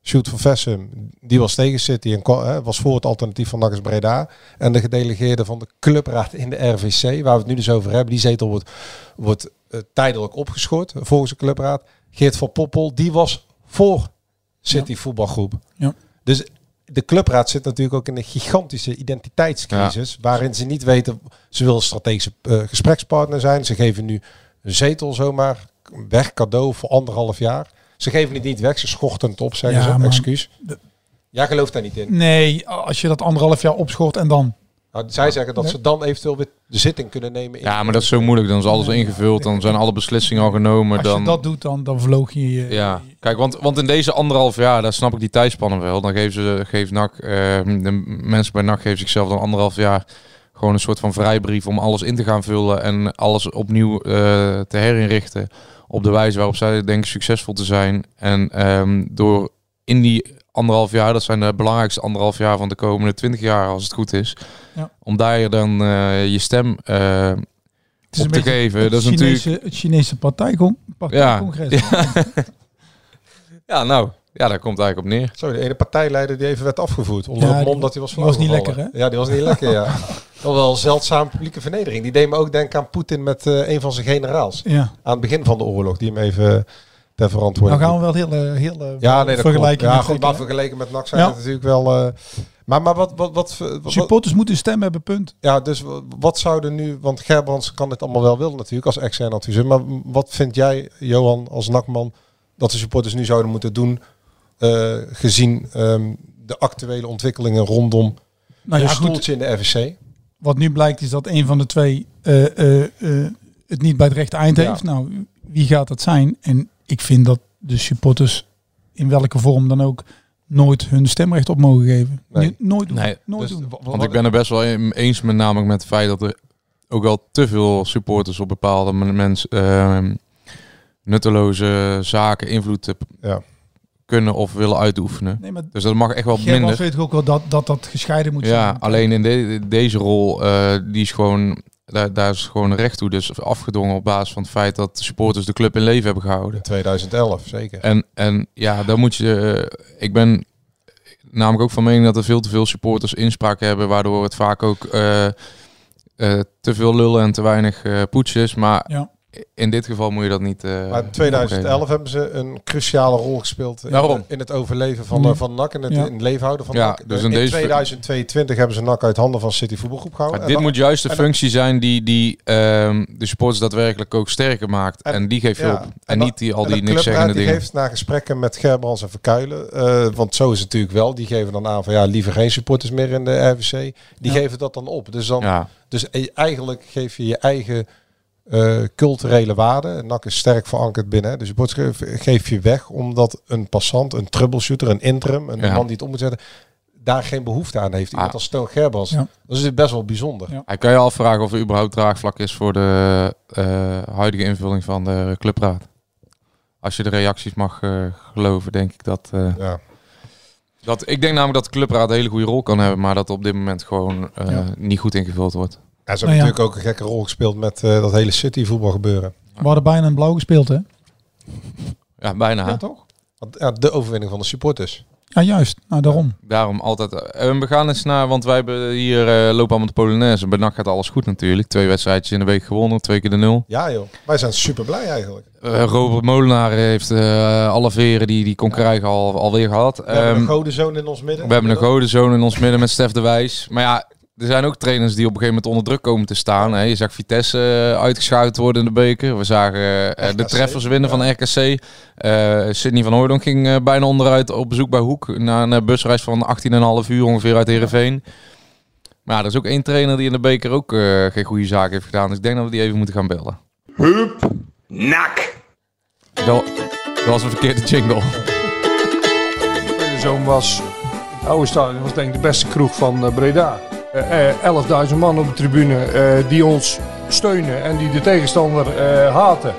Shoot van Vessum, die was tegen City en hè, was voor het alternatief van NAC Breda. En de gedelegeerde van de clubraad in de RVC, waar we het nu dus over hebben, die zetel wordt, wordt eh, tijdelijk opgeschort volgens de clubraad. Geert van Poppel, die was voor City voetbalgroep.
Ja.
Dus de clubraad zit natuurlijk ook in een gigantische identiteitscrisis, waarin ze niet weten, ze willen strategische eh, gesprekspartner zijn. Ze geven nu een zetel zomaar weg, cadeau voor anderhalf jaar. Ze geven het niet weg, ze schorten het op, zeggen
Ja,
ze,
maar-
excuus. Jij gelooft daar niet in.
Nee, als je dat anderhalf jaar opschort en dan.
Nou, zij zeggen dat
Nee.
ze dan eventueel weer de zitting kunnen nemen. In
ja, maar dat is zo moeilijk. Dan is alles ingevuld, dan zijn alle beslissingen al genomen.
Als
Dan,
je dat doet, dan, dan vloog je je.
Ja, kijk, want, want in deze anderhalf jaar, daar snap ik die tijdspannen wel. Dan geven ze, geeft NAC, eh, de mensen bij NAC geven zichzelf dan anderhalf jaar gewoon een soort van vrijbrief om alles in te gaan vullen en alles opnieuw eh, te herinrichten op de wijze waarop zij denken succesvol te zijn. En ehm, door in die anderhalf jaar, dat zijn de belangrijkste anderhalf jaar van de komende twintig jaar als het goed is,
Ja.
om daar dan eh, je stem eh,
Het is
op
een
te geven.
het
Dat is
Chinese,
natuurlijk...
Het Chinese partijcon, partijcongres. <laughs>
Ja, nou, ja, daar komt het eigenlijk op neer.
Zo, de ene partijleider die even werd afgevoerd. Onder
Ja,
het mom
die-
dat hij was
die was niet lekker,
Ja, die was niet lekker, ja. <laughs> Dat was wel een zeldzame publieke vernedering. Die deed me ook denken aan Poetin met eh, een van zijn generaals.
Ja.
Aan het begin van de oorlog. Die hem even ter verantwoording
Nou gaan we wel heel, heel
Ja, nee,
vergelijken.
Ja, goed, maar vergeleken met NAC zijn
Ja.
het natuurlijk wel... eh, maar, maar wat, wat, wat,
Supporters moeten stem hebben, punt.
ja, dus wat zouden nu... Want Gerbrands kan dit allemaal wel willen natuurlijk als externe adviseur. Maar wat vind jij, Johan, als NAC-man... dat de supporters nu zouden moeten doen... eh, gezien ehm, de actuele ontwikkelingen rondom
Nou
een
ja, goed,
in de RVC?
wat nu blijkt is dat een van de twee eh, het niet bij het rechte eind
Ja.
heeft. Nou, wie gaat dat zijn? En ik vind dat de supporters in welke vorm dan ook nooit hun stemrecht op mogen geven.
Nee.
Nee, nooit doen.
Nee,
nooit
Dus
doen.
Want ik ben er best wel eens met namelijk met het feit dat er ook wel te veel supporters op bepaalde mensen ehm, nutteloze zaken invloed te-
Ja.
kunnen of willen uitoefenen.
Nee, maar
Dus dat mag echt wel minder.
weet ook wel dat dat, dat gescheiden moet
Ja,
zijn.
alleen in de- deze rol, eh, die is gewoon, daar, daar is gewoon recht toe dus afgedwongen op basis van het feit dat de supporters de club in leven hebben gehouden.
In 2011, zeker.
En, en ja, dan moet je. eh, ik ben namelijk ook van mening dat er veel te veel supporters inspraak hebben, waardoor het vaak ook eh, eh, te veel lullen en te weinig eh poets is. Maar
Ja.
In dit geval moet je dat niet. eh,
Maar in 2011 hebben ze een cruciale rol gespeeld in, in het overleven van, eh, van NAC en het
Ja.
in het leven houden van
Ja,
NAC.
dus
in,
in deze-
2022 hebben ze NAC uit handen van City Voetbalgroep gehouden.
Maar dit
En
moet juist de functie zijn die, die ehm, de supporters daadwerkelijk ook sterker maakt. En,
En-
die geef je
ja,
op. En, niet die, al die
de
niks zeggende
die
dingen.
geeft na gesprekken met Gerbrands en Verkuilen, eh, want zo is het natuurlijk wel, die geven dan aan van ja, liever geen supporters meer in de RVC. Die
Ja.
geven dat dan op. Dus, dan,
Ja,
dus e- eigenlijk geef je je eigen eh, culturele waarde. NAC is sterk verankerd binnen. De supporters ge- geef je weg omdat een passant, een troubleshooter, een interim, een
Ja.
man die het om moet zetten, daar geen behoefte aan heeft. Iemand
Ah.
als Stoon Gerbers.
Ja.
Dat is best wel bijzonder.
Ja.
Hij kan je afvragen of er überhaupt draagvlak is voor de eh, huidige invulling van de clubraad. Als je de reacties mag eh, geloven, denk ik dat, eh,
Ja.
dat... Ik denk namelijk dat de clubraad een hele goede rol kan hebben, maar dat op dit moment gewoon eh,
Ja.
niet goed ingevuld wordt.
Ja, ze
Nou
hebben
ja.
natuurlijk ook een gekke rol gespeeld met eh, dat hele City voetbal gebeuren.
We hadden bijna een blauw gespeeld, hè?
Ja, bijna.
Ja, toch?
Want, ja, de overwinning van de supporters.
Ja, juist. Nou, daarom.
Daarom altijd. eh, we gaan eens naar, want wij hebben hier eh, lopen allemaal de Polonaise. Bij NAC gaat alles goed natuurlijk. Twee wedstrijdjes in de week gewonnen, twee keer de nul.
Ja joh, wij zijn super blij eigenlijk.
Eh, Robert Molenaar heeft eh, alle veren die die kon krijgen al, alweer gehad.
We hebben
Ehm,
een godenzoon in ons midden.
we hebben een godenzoon in ons midden met Stef de Wijs. Maar ja, er zijn ook trainers die op een gegeven moment onder druk komen te staan. Hè. Je zag Vitesse eh, uitgeschakeld worden in de beker. We zagen eh, de treffers winnen
ja.
van RKC. Eh Sidney van Hooydonk ging eh, bijna onderuit op bezoek bij Hoek. Na een busreis van 18,5 uur ongeveer uit Heerenveen. Maar ja, er is ook één trainer die in de beker ook eh, geen goede zaak heeft gedaan. Dus ik denk dat we die even moeten gaan bellen.
Nak.
Dat, dat was een verkeerde jingle.
De zoon was, het oude stadion was denk ik de beste kroeg van Breda. Eh, eh, 11.000 man op de tribune eh, die ons steunen en die de tegenstander eh, haten.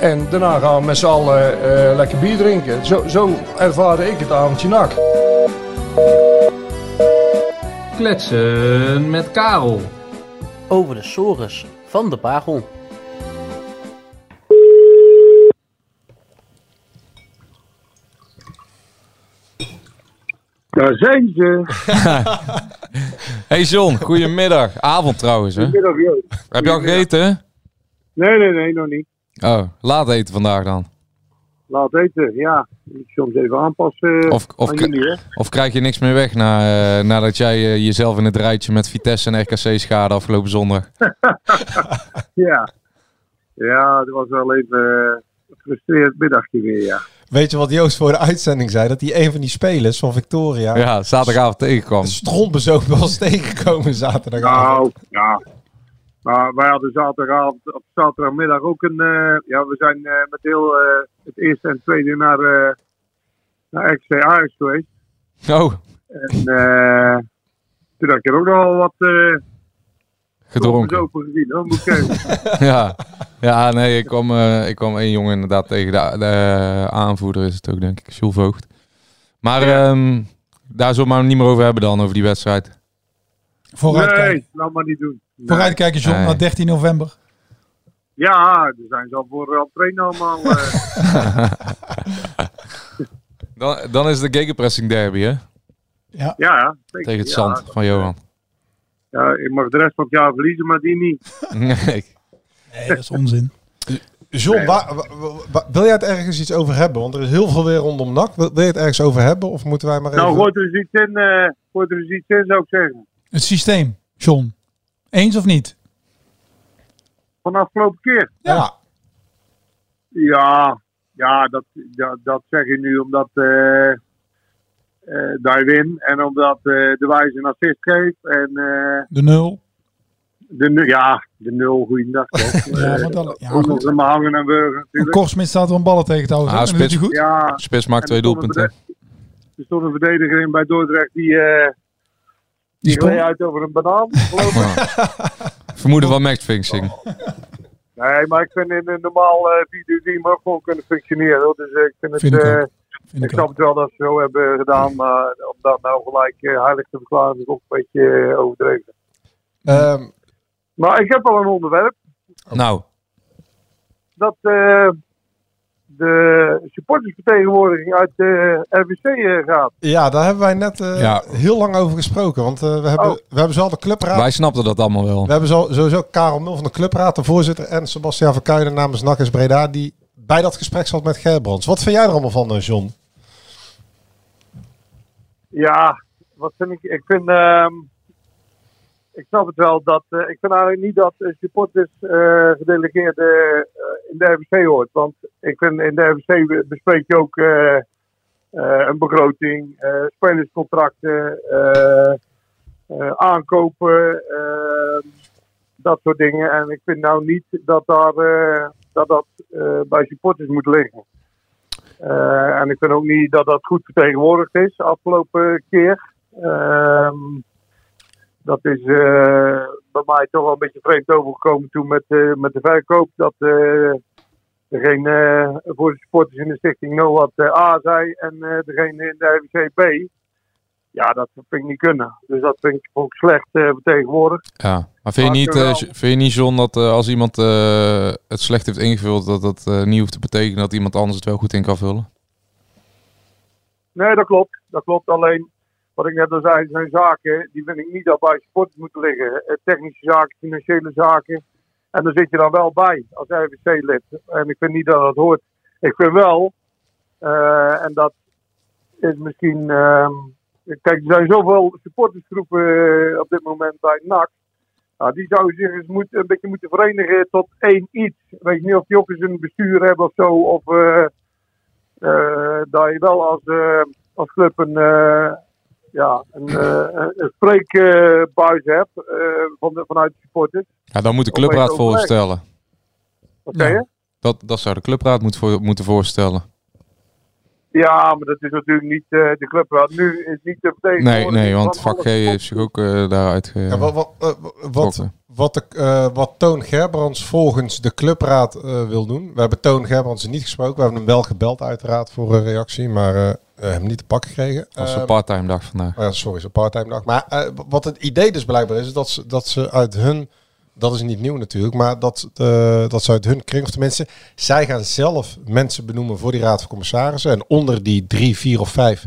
En daarna gaan we met z'n allen eh, lekker bier drinken. Zo, zo ervaarde ik het avondje nak.
Kletsen met Karel.
Over de sores van de Bagel.
Daar zijn ze. <laughs>
Hey John, goedemiddag. Avond trouwens hè.
Goedemiddag, Joost.
Heb je al gegeten?
Nee, nee, nee, nog niet.
Oh, laat eten vandaag dan.
Laat eten, ja. Ik soms even aanpassen
Of, of,
aan
kri-
jullie, hè.
of krijg je niks meer weg na, eh, nadat jij eh, jezelf in het rijtje met Vitesse en RKC schade afgelopen zondag? <laughs>
Ja. Ja, dat was wel even eh, een frustrerend middagje weer, ja.
Weet je wat Joost voor de uitzending zei? Dat hij een van die spelers van Victoria
Ja, zaterdagavond tegenkwam.
strontbezopen was tegengekomen zaterdagavond.
Nou, ja. Maar wij hadden zaterdagavond, op zaterdagmiddag ook een... eh, ja, we zijn eh, met heel eh, het eerste en tweede naar, eh naar XC Ajax geweest.
Oh,
En eh, toen had ik er ook nog wel wat eh
gedronken.
open gezien, hoor, moet ik. <laughs>
Ja, ja nee, ik kwam, eh, ik kwam één jongen inderdaad tegen. De, de aanvoerder is het ook, denk ik, Jules Voogd. Maar ehm, daar zullen we maar niet meer over hebben dan, over die wedstrijd.
Vooruitkijken,
Nee, laat maar niet doen. Nee.
Vooruitkijken John,
Nee.
naar 13 november.
Ja, daar zijn ze al voor aan het trainen allemaal. eh. <laughs>
Dan, dan is de gegenpressing derby, hè?
Ja,
ja, zeker.
Tegen het
ja.
zand van Johan.
Ja, ik mag de rest van het jaar verliezen, maar die niet. <laughs>
Nee.
Nee, dat is onzin. <laughs>
John, waar- wil jij het ergens iets over hebben? Want er is heel veel weer rondom NAC. Wil, wil je het ergens over hebben? Of moeten wij maar even...
Nou, gooit er eens iets in, eh gooit er eens iets in, zou ik zeggen.
Het systeem, John. Eens of niet?
Van de afgelopen keer.
ja.
Ja, ja dat, dat, dat zeg je nu omdat eh eh daar win en omdat eh, de wijze een assist geeft. En eh,
De nul.
de, ja, de nul, goeiedag. <laughs>
Ja,
Eh,
maar dan, ja, goed.
maar hangen en burger natuurlijk.
Korsmit staat er een ballen tegen te houden.
Ah, spits.
goed.
Ja,
Spits maakt twee doelpunten.
Er stond een verdediger in bij Dordrecht die, eh
Die
gleed uit over een banaan, geloof ik.
Vermoeden van matchfixing.
Nee, maar ik vind in een normaal eh 4 team ook gewoon kunnen functioneren. hoor. Dus eh, ik vind het...
Vind ik
eh,
ook. Vind
ik
ik
snap het wel dat ze zo hebben gedaan, maar om dat nou gelijk eh, heilig te verklaren is ook een beetje eh, overdreven.
Ehm,
Maar ik heb al een onderwerp
Nou,
dat eh, de supportersvertegenwoordiging uit de RWC eh, gaat.
ja, daar hebben wij net eh,
Ja.
heel lang over gesproken. Want eh, we, hebben,
Oh.
we hebben zowel de clubraad...
wij snapten dat allemaal wel.
We hebben zo, sowieso Karel Mul van de clubraad, de voorzitter, en Sebastian Verkuilen namens NAC Breda, die bij dat gesprek zat met Gerbrands. Wat vind jij er allemaal van, eh, John?
Ja, wat vind ik? Ik vind. ehm, ik snap het wel dat. eh, ik vind eigenlijk niet dat uh, supporters eh gedelegeerde eh, in de RVC hoort. Want ik vind in de RVC be- bespreek je ook een begroting, spelerscontracten, aankopen. dat soort dingen. En ik vind nou niet dat daar, dat, dat bij supporters moet liggen. En ik vind ook niet dat dat goed vertegenwoordigd is afgelopen keer. Ehm, dat is eh, bij mij toch wel een beetje vreemd overgekomen toen met, eh, met de verkoop. Dat eh, geen eh, voor de supporters in de stichting NOAD A zei en degene in de RWC B. Ja, dat vind ik niet kunnen. Dus dat vind ik ook slecht vertegenwoordigd.
Ja, maar vind je niet, vind je niet John, dat als iemand het slecht heeft ingevuld, dat dat niet hoeft te betekenen dat iemand anders het wel goed in kan vullen?
Nee, dat klopt. Dat klopt. Alleen, wat ik net al zei, zijn zaken, die vind ik niet dat bij sport moeten liggen. Eh, Technische zaken, financiële zaken. En daar zit je dan wel bij als RVC-lid. En ik vind niet dat dat hoort. Ik vind wel, eh, en dat is misschien... ehm, kijk, er zijn zoveel supportersgroepen eh, op dit moment bij NAC. Nou, die zouden zich eens moeten, een beetje moeten verenigen tot één iets. Weet je niet of die ook eens een bestuur hebben of zo. Of dat je wel als, als club een, ja, een, eh, een- een spreekbuis eh, van de, vanuit de supporters.
Ja, dan moet de
te
clubraad voorstellen.
Wat zeg je?
Dat, dat zou de clubraad moet voor, moeten voorstellen.
Ja, maar dat is natuurlijk niet eh, de clubraad. Nu is niet de
Nee,
vertegenwoordiging
nee, want
van
vak G heeft zich ook eh, daaruit ge...
Ja, wat, wat, eh. Wat, de, eh, wat Toon Gerbrands volgens de clubraad eh, wil doen. We hebben Toon Gerbrands niet gesproken. We hebben hem wel gebeld uiteraard voor een reactie. Maar eh, hem niet te pakken gekregen.
Dat was
Ehm,
een parttime dag vandaag.
Oh sorry, zo'n parttime dag. Maar wat het idee dus blijkbaar is, is dat ze, dat ze uit hun, dat is niet nieuw natuurlijk, maar dat, dat ze uit hun kring, of tenminste, zij gaan zelf mensen benoemen voor die raad van commissarissen. En onder die drie, vier of vijf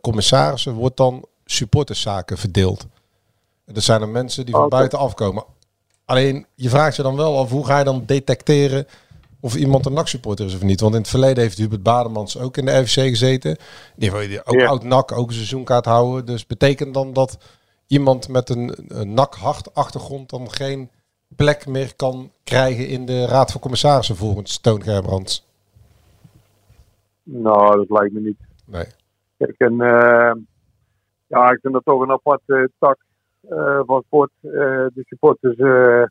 commissarissen wordt dan supporterszaken verdeeld. Dat zijn er mensen die van buiten afkomen. Alleen, je vraagt je dan wel af, hoe ga je dan detecteren of iemand een NAC-supporter is of niet? Want in het verleden heeft Hubert Bademans ook in de RVC gezeten. Die heeft ook
Ja.
oud NAC, ook een seizoenkaart houden. Dus betekent dan dat iemand met een, een NAC-achtergrond dan geen plek meer kan krijgen in de Raad van Commissarissen volgens Toon Gerbrands?
Nou, dat lijkt me niet.
Nee.
Kijk, en, eh, ja, ik vind dat toch een aparte tak van sport. eh, de supporters. eh,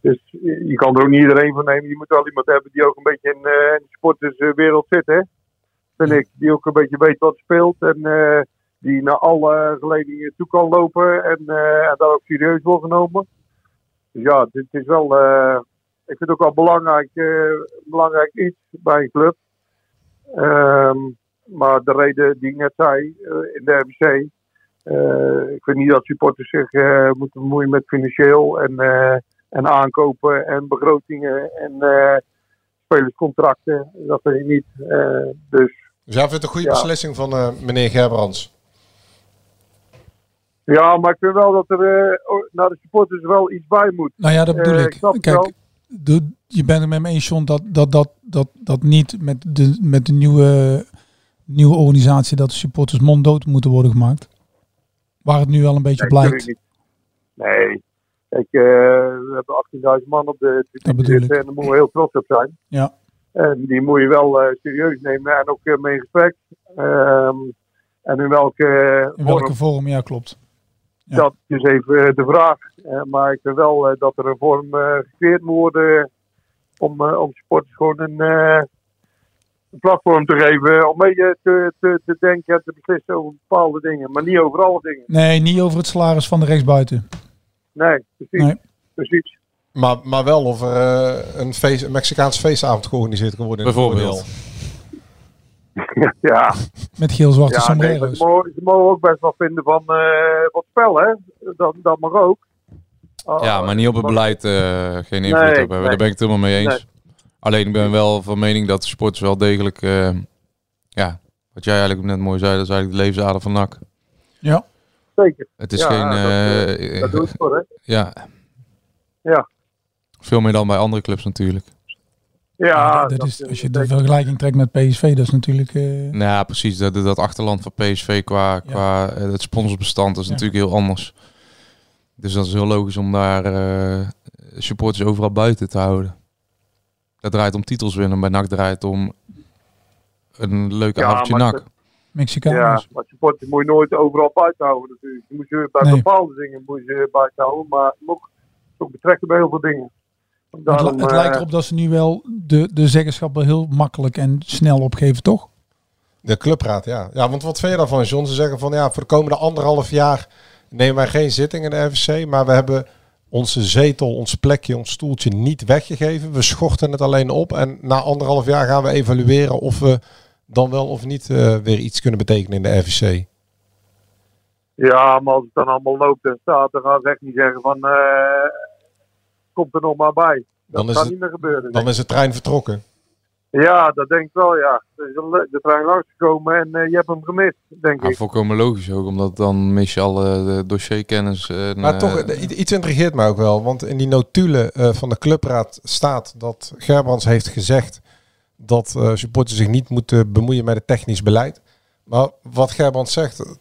dus je kan er ook niet iedereen van nemen. Je moet wel iemand hebben die ook een beetje in, eh, de supporterswereld zit, hè? Vind ik. Die ook een beetje weet wat speelt. En eh, die naar alle geledingen toe kan lopen. En, eh, daar ook serieus wordt genomen. Dus ja, dit is wel. eh, ik vind het ook wel belangrijk, eh, belangrijk iets bij een club. Ehm, maar de reden die ik net zei eh, in de RBC. Eh, ik vind niet dat supporters zich eh, moeten bemoeien met financieel en, eh, en aankopen en begrotingen en eh, spelerscontracten. Dat vind ik niet. Eh, dus
Dus jij vindt het een goede
Ja.
beslissing van eh, meneer Gerbrands?
ja, maar ik vind wel dat er naar de supporters wel iets bij moet.
Nou ja, dat bedoel ik. Kijk, de, je bent het met me eens, John, dat dat, dat, dat, dat niet met de, met de nieuwe, nieuwe organisatie dat de supporters monddood moeten worden gemaakt. Waar het nu wel een beetje
Nee,
blijkt.
natuurlijk niet. Nee. Kijk, eh, we hebben 18.000 man op de tribune zitten en daar moeten we heel trots op zijn.
Ja.
En die moet je wel eh, serieus nemen en ook eh, mee in gesprek. Ehm, en in welke
In
vorm,
welke vorm, ja klopt. Ja.
dat is even eh, de vraag. Eh, maar ik vind wel eh, dat er een vorm eh, gecreëerd moet worden om, eh, om supporters gewoon een, eh, een platform te geven om mee eh, te, te, te denken en te beslissen over bepaalde dingen. Maar niet over alle dingen.
Nee, niet over het salaris van de rechtsbuiten.
Nee, precies.
Nee.
precies.
Maar, maar wel of er eh, een, feest, een Mexicaans feestavond georganiseerd kan worden.
Bijvoorbeeld.
ja. <laughs> ja.
Met geel-zwarte
Ja, nee, maar
sombrero's.
ze, mogen, ze mogen ook best wel vinden van eh wat spel, hè? Dat, dat mag ook.
Ja, maar niet op het beleid eh, geen invloed
Nee,
hebben.
nee.
Daar ben ik het helemaal mee eens. Alleen ik ben wel van mening dat sporters wel degelijk... eh, ja, wat jij eigenlijk net mooi zei, dat is eigenlijk de levensader van NAC.
Ja.
Zeker.
Het is
Ja,
geen...
dat,
eh,
eh, dat doe ik voor, hè?
Ja,
Ja.
veel meer dan bij andere clubs natuurlijk.
Ja,
dat, is, als je de vergelijking trekt met PSV, dat is natuurlijk... eh,
Nou ja, precies. Dat, dat achterland van PSV qua, qua het sponsorbestand is
Ja.
natuurlijk heel anders. Dus dat is heel logisch om daar eh, supporters overal buiten te houden. Dat draait om titels winnen. Bij NAC draait het om een leuk
Ja,
avondje NAC.
Mexicaans.
Ja, maar supporters moet je nooit overal buiten houden natuurlijk. Je moet je bij
Nee.
bepaalde dingen moet je buiten houden, maar je moet ook ook betrekken bij heel veel dingen.
Het,
Daarom,
li- het lijkt
eh,
erop dat ze nu wel de, de zeggenschap wel heel makkelijk en snel opgeven, toch?
De clubraad, ja. Ja, want wat vind je daarvan, John? Ze zeggen van ja, voor de komende anderhalf jaar nemen wij geen zitting in de RVC, maar we hebben onze zetel, ons plekje, ons stoeltje niet weggegeven. We schorten het alleen op en na anderhalf jaar gaan we evalueren of we dan wel of niet eh, weer iets kunnen betekenen in de RVC.
Ja, maar als het dan allemaal loopt en staat, dan gaan ze echt niet zeggen van eh, komt er nog maar bij. Dat
Dan is het-
niet meer gebeuren.
Dan is de trein vertrokken.
Ja, dat denk ik wel, ja. Er is de trein langsgekomen en eh, je hebt hem gemist, denk
Ja,
ik.
volkomen logisch ook, omdat dan mis je alle eh, dossierkennis. eh,
Maar toch, iets intrigeert mij ook wel. Want in die notulen eh, van de clubraad staat dat Gerbrands heeft gezegd dat eh, supporters zich niet moeten bemoeien met het technisch beleid. Maar wat Gerbrands zegt,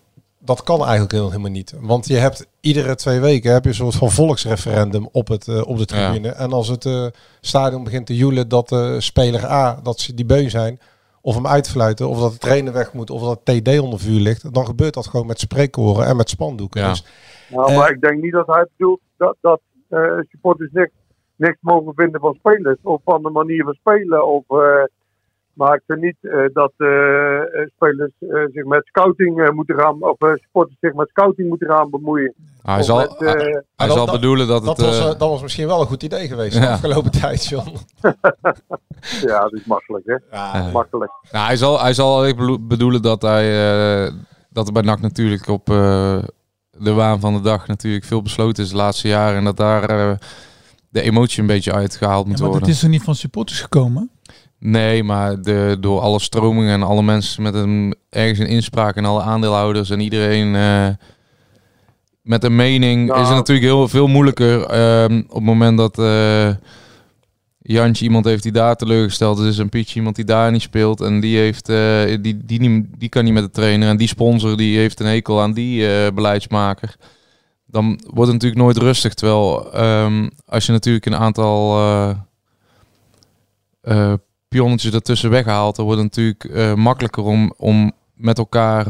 dat kan eigenlijk heel- helemaal niet. Want je hebt iedere twee weken heb je een soort van volksreferendum op, het, eh, op de tribune. En als het eh, stadion begint te joelen dat eh, speler A, dat ze die beu zijn, of hem uitfluiten, of dat de trainer weg moet, of dat het TD onder vuur ligt, dan gebeurt dat gewoon met spreekkoren en met spandoeken.
Ja.
Dus
Nou, maar ik denk niet dat hij bedoelt dat, dat eh, supporters niks, niks mogen vinden van spelers of van de manier van spelen. Of, maar ik vind niet eh, dat eh, eh, spelers zich met scouting eh, moeten gaan, of eh, supporters zich met scouting moeten gaan bemoeien.
hij
Of
zal,
met, eh,
hij, hij zal
dat-
bedoelen dat,
Dat
het...
was, dat was misschien wel een goed idee geweest de afgelopen <laughs> tijd, John. <laughs>
ja, dat is makkelijk, hè?
Ja.
Makkelijk.
Nou, hij zal, hij zal bedoelen dat hij eh, dat er bij NAC natuurlijk op eh, de waan van de dag natuurlijk veel besloten is de laatste jaren en dat daar eh, de emotie een beetje uitgehaald moet
Ja, maar
worden.
het is er niet van supporters gekomen.
Nee, maar de, door alle stromingen en alle mensen met een ergens een inspraak en alle aandeelhouders en iedereen eh, met een mening
Nou.
is het natuurlijk heel veel moeilijker ehm, op het moment dat eh, Jantje iemand heeft die daar teleurgesteld is en Pietje iemand die daar niet speelt en die heeft eh, die, die, niet, die kan niet met de trainer en die sponsor die heeft een hekel aan die beleidsmaker. Dan wordt het natuurlijk nooit rustig. Terwijl ehm, als je natuurlijk een aantal pionnetjes ertussen weghaalt, dan wordt het natuurlijk eh, makkelijker om, om met elkaar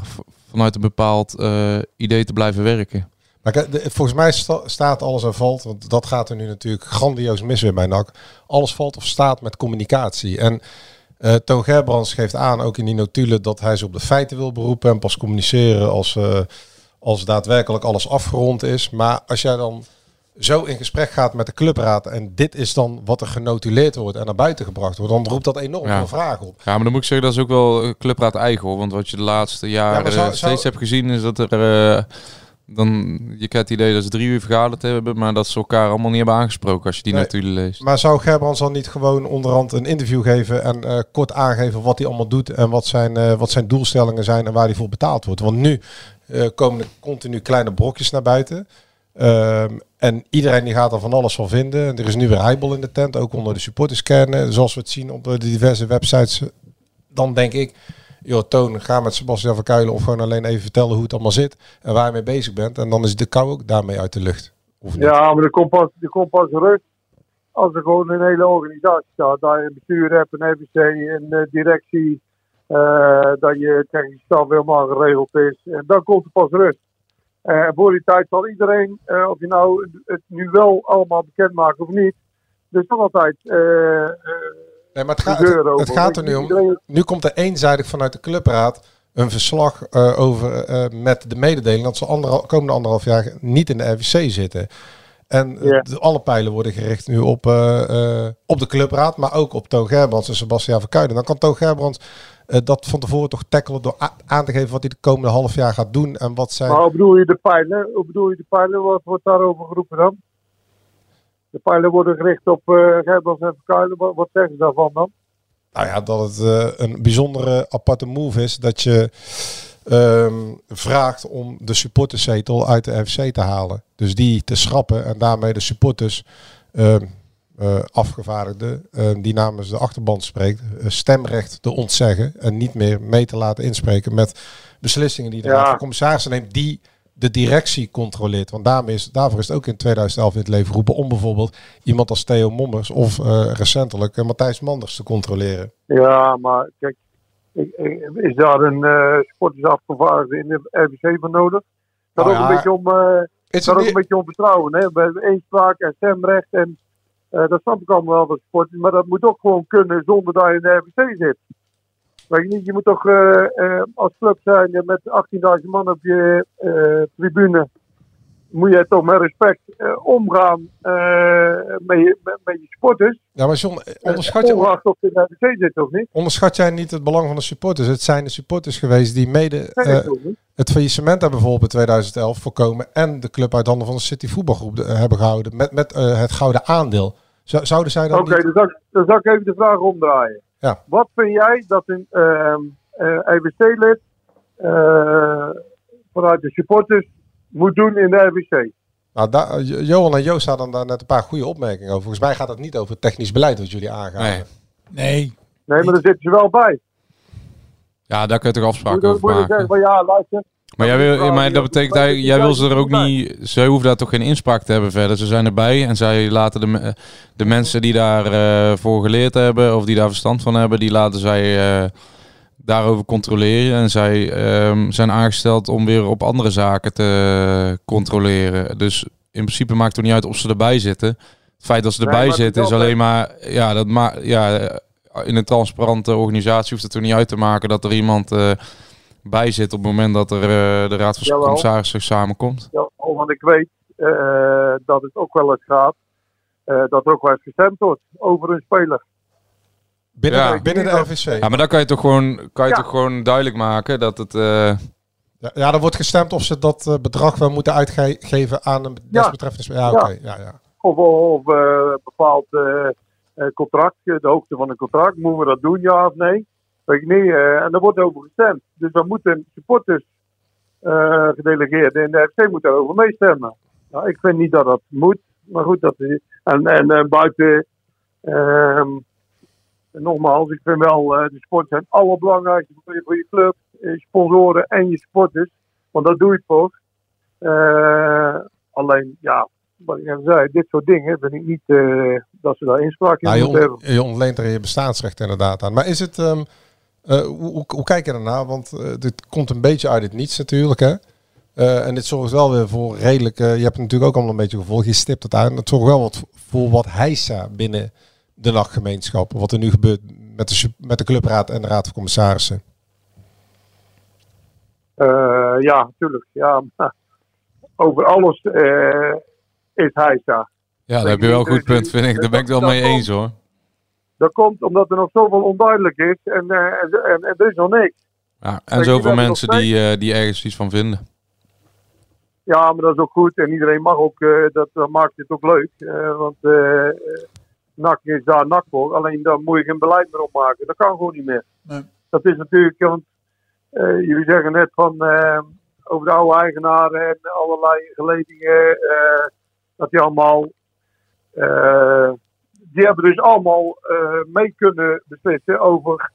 vanuit een bepaald eh, idee te blijven werken.
Maar volgens mij sta- staat alles en valt, want dat gaat er nu natuurlijk grandioos mis weer bij NAC. Alles valt of staat met communicatie. En eh Toon Gerbrands geeft aan, ook in die notulen, dat hij ze op de feiten wil beroepen en pas communiceren als, als daadwerkelijk alles afgerond is. Maar als jij dan zo in gesprek gaat met de clubraad en dit is dan wat er genotuleerd wordt en naar buiten gebracht wordt, dan roept dat enorm
Ja.
veel vragen op.
Ja, maar dan moet ik zeggen, dat is ook wel eh, clubraad eigen hoor. Want wat je de laatste jaren
zou-
steeds
zou-
hebt gezien, is dat er... eh, dan, je krijgt het idee dat ze drie uur vergaderd hebben, maar dat ze elkaar allemaal niet hebben aangesproken als je die
Nee.
natuurlijk leest.
Maar zou Gerbrands dan niet gewoon onderhand een interview geven en eh, kort aangeven wat hij allemaal doet en wat zijn, wat zijn doelstellingen zijn en waar hij voor betaald wordt? Want nu komen er continu kleine brokjes naar buiten. Ehm, en iedereen die gaat er van alles van vinden. En er is nu weer heibel in de tent, ook onder de supporterskennen. Zoals we het zien op de diverse websites. Dan denk ik, joh, Toon, ga met Sebastian van Kuilen of gewoon alleen even vertellen hoe het allemaal zit. En waar je mee bezig bent. En dan is de kou ook daarmee uit de lucht. Niet?
Ja, maar er komt pas, er komt pas rust als er gewoon een hele organisatie staat. Je een bestuur hebt, een FVC, een eh, directie, eh, dat je technische staf helemaal geregeld is. En dan komt er pas rust. En voor die tijd zal iedereen, eh, of je nou het nu wel allemaal bekend maakt of niet, dus nog altijd eh,
Nee, maar het, gaat- het, gaat er nu om.
Iedereen-
Nu komt er eenzijdig vanuit de clubraad een verslag over met de mededeling dat ze anderhal, komende anderhalf jaar niet in de RVC zitten. En alle pijlen worden gericht nu op, op de clubraad, maar ook op Toon Gerbrands en Sebastian Verkuijden. Dan kan Toon Gerbrands eh, dat van tevoren toch tackelen door aan te geven wat hij de komende half jaar gaat doen en wat zijn...
Maar hoe bedoel je de pijlen? Hoe bedoel je de pijlen? Wat wordt daarover geroepen dan? De pijlen worden gericht op uh, en Verkuilen. Wat, wat zeggen ze daarvan dan?
Nou ja, dat het eh, een bijzondere aparte move is dat je ehm, vraagt om de supporterszetel uit de FC te halen. Dus die te schrappen en daarmee de supporters ehm eh, afgevaardigden ehm, die namens de achterband spreekt, eh, stemrecht te ontzeggen en niet meer mee te laten inspreken met beslissingen die de
Ja.
Van Commissarissen neemt die de directie controleert. Want daarmee is, daarvoor is het ook in 2011 in het leven geroepen om bijvoorbeeld iemand als Theo Mommers of eh, recentelijk eh, Matthijs Manders te controleren.
Ja, maar kijk, is daar een uh, sportersafgevaardigde in de RBC voor nodig? Gaat
Nou
ook
ja.
een beetje om, eh, gaat ook een beetje om vertrouwen. Hè? We hebben eenspraak en stemrecht. En eh, dat snap ik allemaal wel van sport. Maar dat moet ook gewoon kunnen zonder dat je in de RVC zit. Weet je niet, je moet toch eh, eh, als club zijn met 18.000 man op je tribune. Moet je toch met respect eh, omgaan eh, met, je, met, met je supporters.
Ja, maar John, onderschat je,
of je de zit of niet.
onderschat jij niet het belang van de supporters? Het zijn de supporters geweest die mede eh, het faillissement hebben bijvoorbeeld in 2011 voorkomen en de club uit handen van de City voetbalgroep eh, hebben gehouden met, met eh, het gouden aandeel. Zou- Zouden zij dan
Oké,
niet...
dan, zal ik- dan zal ik even de vraag omdraaien.
Ja.
Wat vind jij dat een ehm RBC-lid eh, vanuit de supporters moet doen in de RBC?
Nou, daar- Johan en Joost hadden daar net een paar goede opmerkingen over. Volgens mij gaat het niet over het technisch beleid wat jullie aangaan.
Nee.
Nee.
Nee, maar daar zitten ze wel bij.
Ja, daar kun je toch afspraken over maken.
zeggen van ja, luister.
Maar jij wil, maar dat betekent, hij, jij wil ze er ook niet, ze hoeven daar toch geen inspraak te hebben verder. Ze zijn erbij en zij laten de, de mensen die daarvoor voor geleerd hebben of die daar verstand van hebben, die laten zij eh, daarover controleren. En zij ehm, zijn aangesteld om weer op andere zaken te controleren. Dus in principe maakt het niet uit of ze erbij zitten. Het feit dat ze erbij zitten is alleen maar, ja, dat ma ja, in een transparante organisatie hoeft het er niet uit te maken dat er iemand eh, bij zit op het moment dat er eh, de Raad van
Jawel.
Commissarissen samenkomt.
Ja, want ik weet eh, dat het ook wel eens gaat. eh, dat er ook wel eens gestemd wordt over een speler.
Binnen,
Ja.
de, binnen de RVC.
Ja, maar dan kan je toch gewoon, kan je
Ja.
toch gewoon duidelijk maken dat het... eh,
Ja, ja, er wordt gestemd of ze dat eh, bedrag wel moeten uitgeven aan een
Ja.
desbetreffende speler. Ja,
Ja.
oké. Ja, ja.
Of, of eh, bepaald eh, eh, contract, de hoogte van een contract. Moeten we dat doen, ja of nee? Weet ik niet. eh, en daar wordt over gestemd. Dus dan moeten supporters eh gedelegeerden in de FC moeten daarover meestemmen. Nou, ik vind niet dat dat moet. Maar goed, dat is, en, en eh, buiten... nogmaals, ik vind wel, eh, de sport zijn het allerbelangrijkste voor je, voor je club, je sponsoren en je supporters. Want daar doe je het voor. Eh, alleen, ja, wat ik zei, dit soort dingen vind ik niet eh, dat ze daar inspraak in
Nou,
moeten hebben.
je ontleent er je bestaansrecht inderdaad aan. Maar is het... ehm, eh, hoe, hoe, kijk je daarnaar? Want eh, dit komt een beetje uit het niets natuurlijk, hè? Eh, en dit zorgt wel weer voor redelijk... eh, je hebt natuurlijk ook allemaal een beetje gevolg. Je stipt het aan. Het zorgt wel wat voor wat heisa binnen de nachtgemeenschap. Wat er nu gebeurt met de, met de clubraad en de raad van commissarissen.
Eh, ja, natuurlijk. Ja, over alles eh, is hij daar.
ja, daar heb je wel een goed punt, vind ik. Daar ben ik het wel mee eens, hoor.
Dat komt omdat er nog zoveel onduidelijk is en, eh, en, en, en er is nog niks.
Ja, en zoveel mensen die, eh, die ergens iets van vinden.
Ja, maar dat is ook goed en iedereen mag ook, eh, dat, dat maakt het ook leuk. Eh, want eh NAC is daar NAC voor, alleen daar moet je geen beleid meer op maken. Dat kan gewoon niet meer.
Nee.
Dat is natuurlijk, want eh, jullie zeggen net van eh, over de oude eigenaren en allerlei geledingen, eh, dat die allemaal, die hebben dus allemaal mee kunnen beslissen over,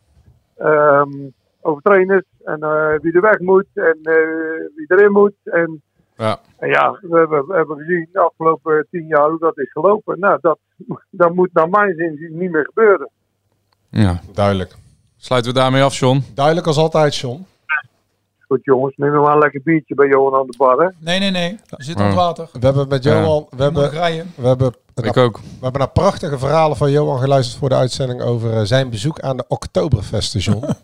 ehm, over trainers en wie er weg moet en wie erin moet. En,
Ja.
en ja, we hebben, we hebben gezien de afgelopen tien jaar hoe dat is gelopen. Nou, dat, dat moet naar mijn zin niet meer gebeuren.
Ja.
Duidelijk.
Sluiten we daarmee af, John?
Duidelijk als altijd, John.
Goed jongens, neem maar een lekker biertje bij Johan aan de bar hè.
Nee, nee, nee. We zitten aan het water.
We hebben met. Johan... We
We
hebben, we hebben,
Ik ook.
We hebben naar prachtige verhalen van Johan geluisterd voor de uitzending over eh, zijn bezoek aan de Oktoberfesten, John. <laughs>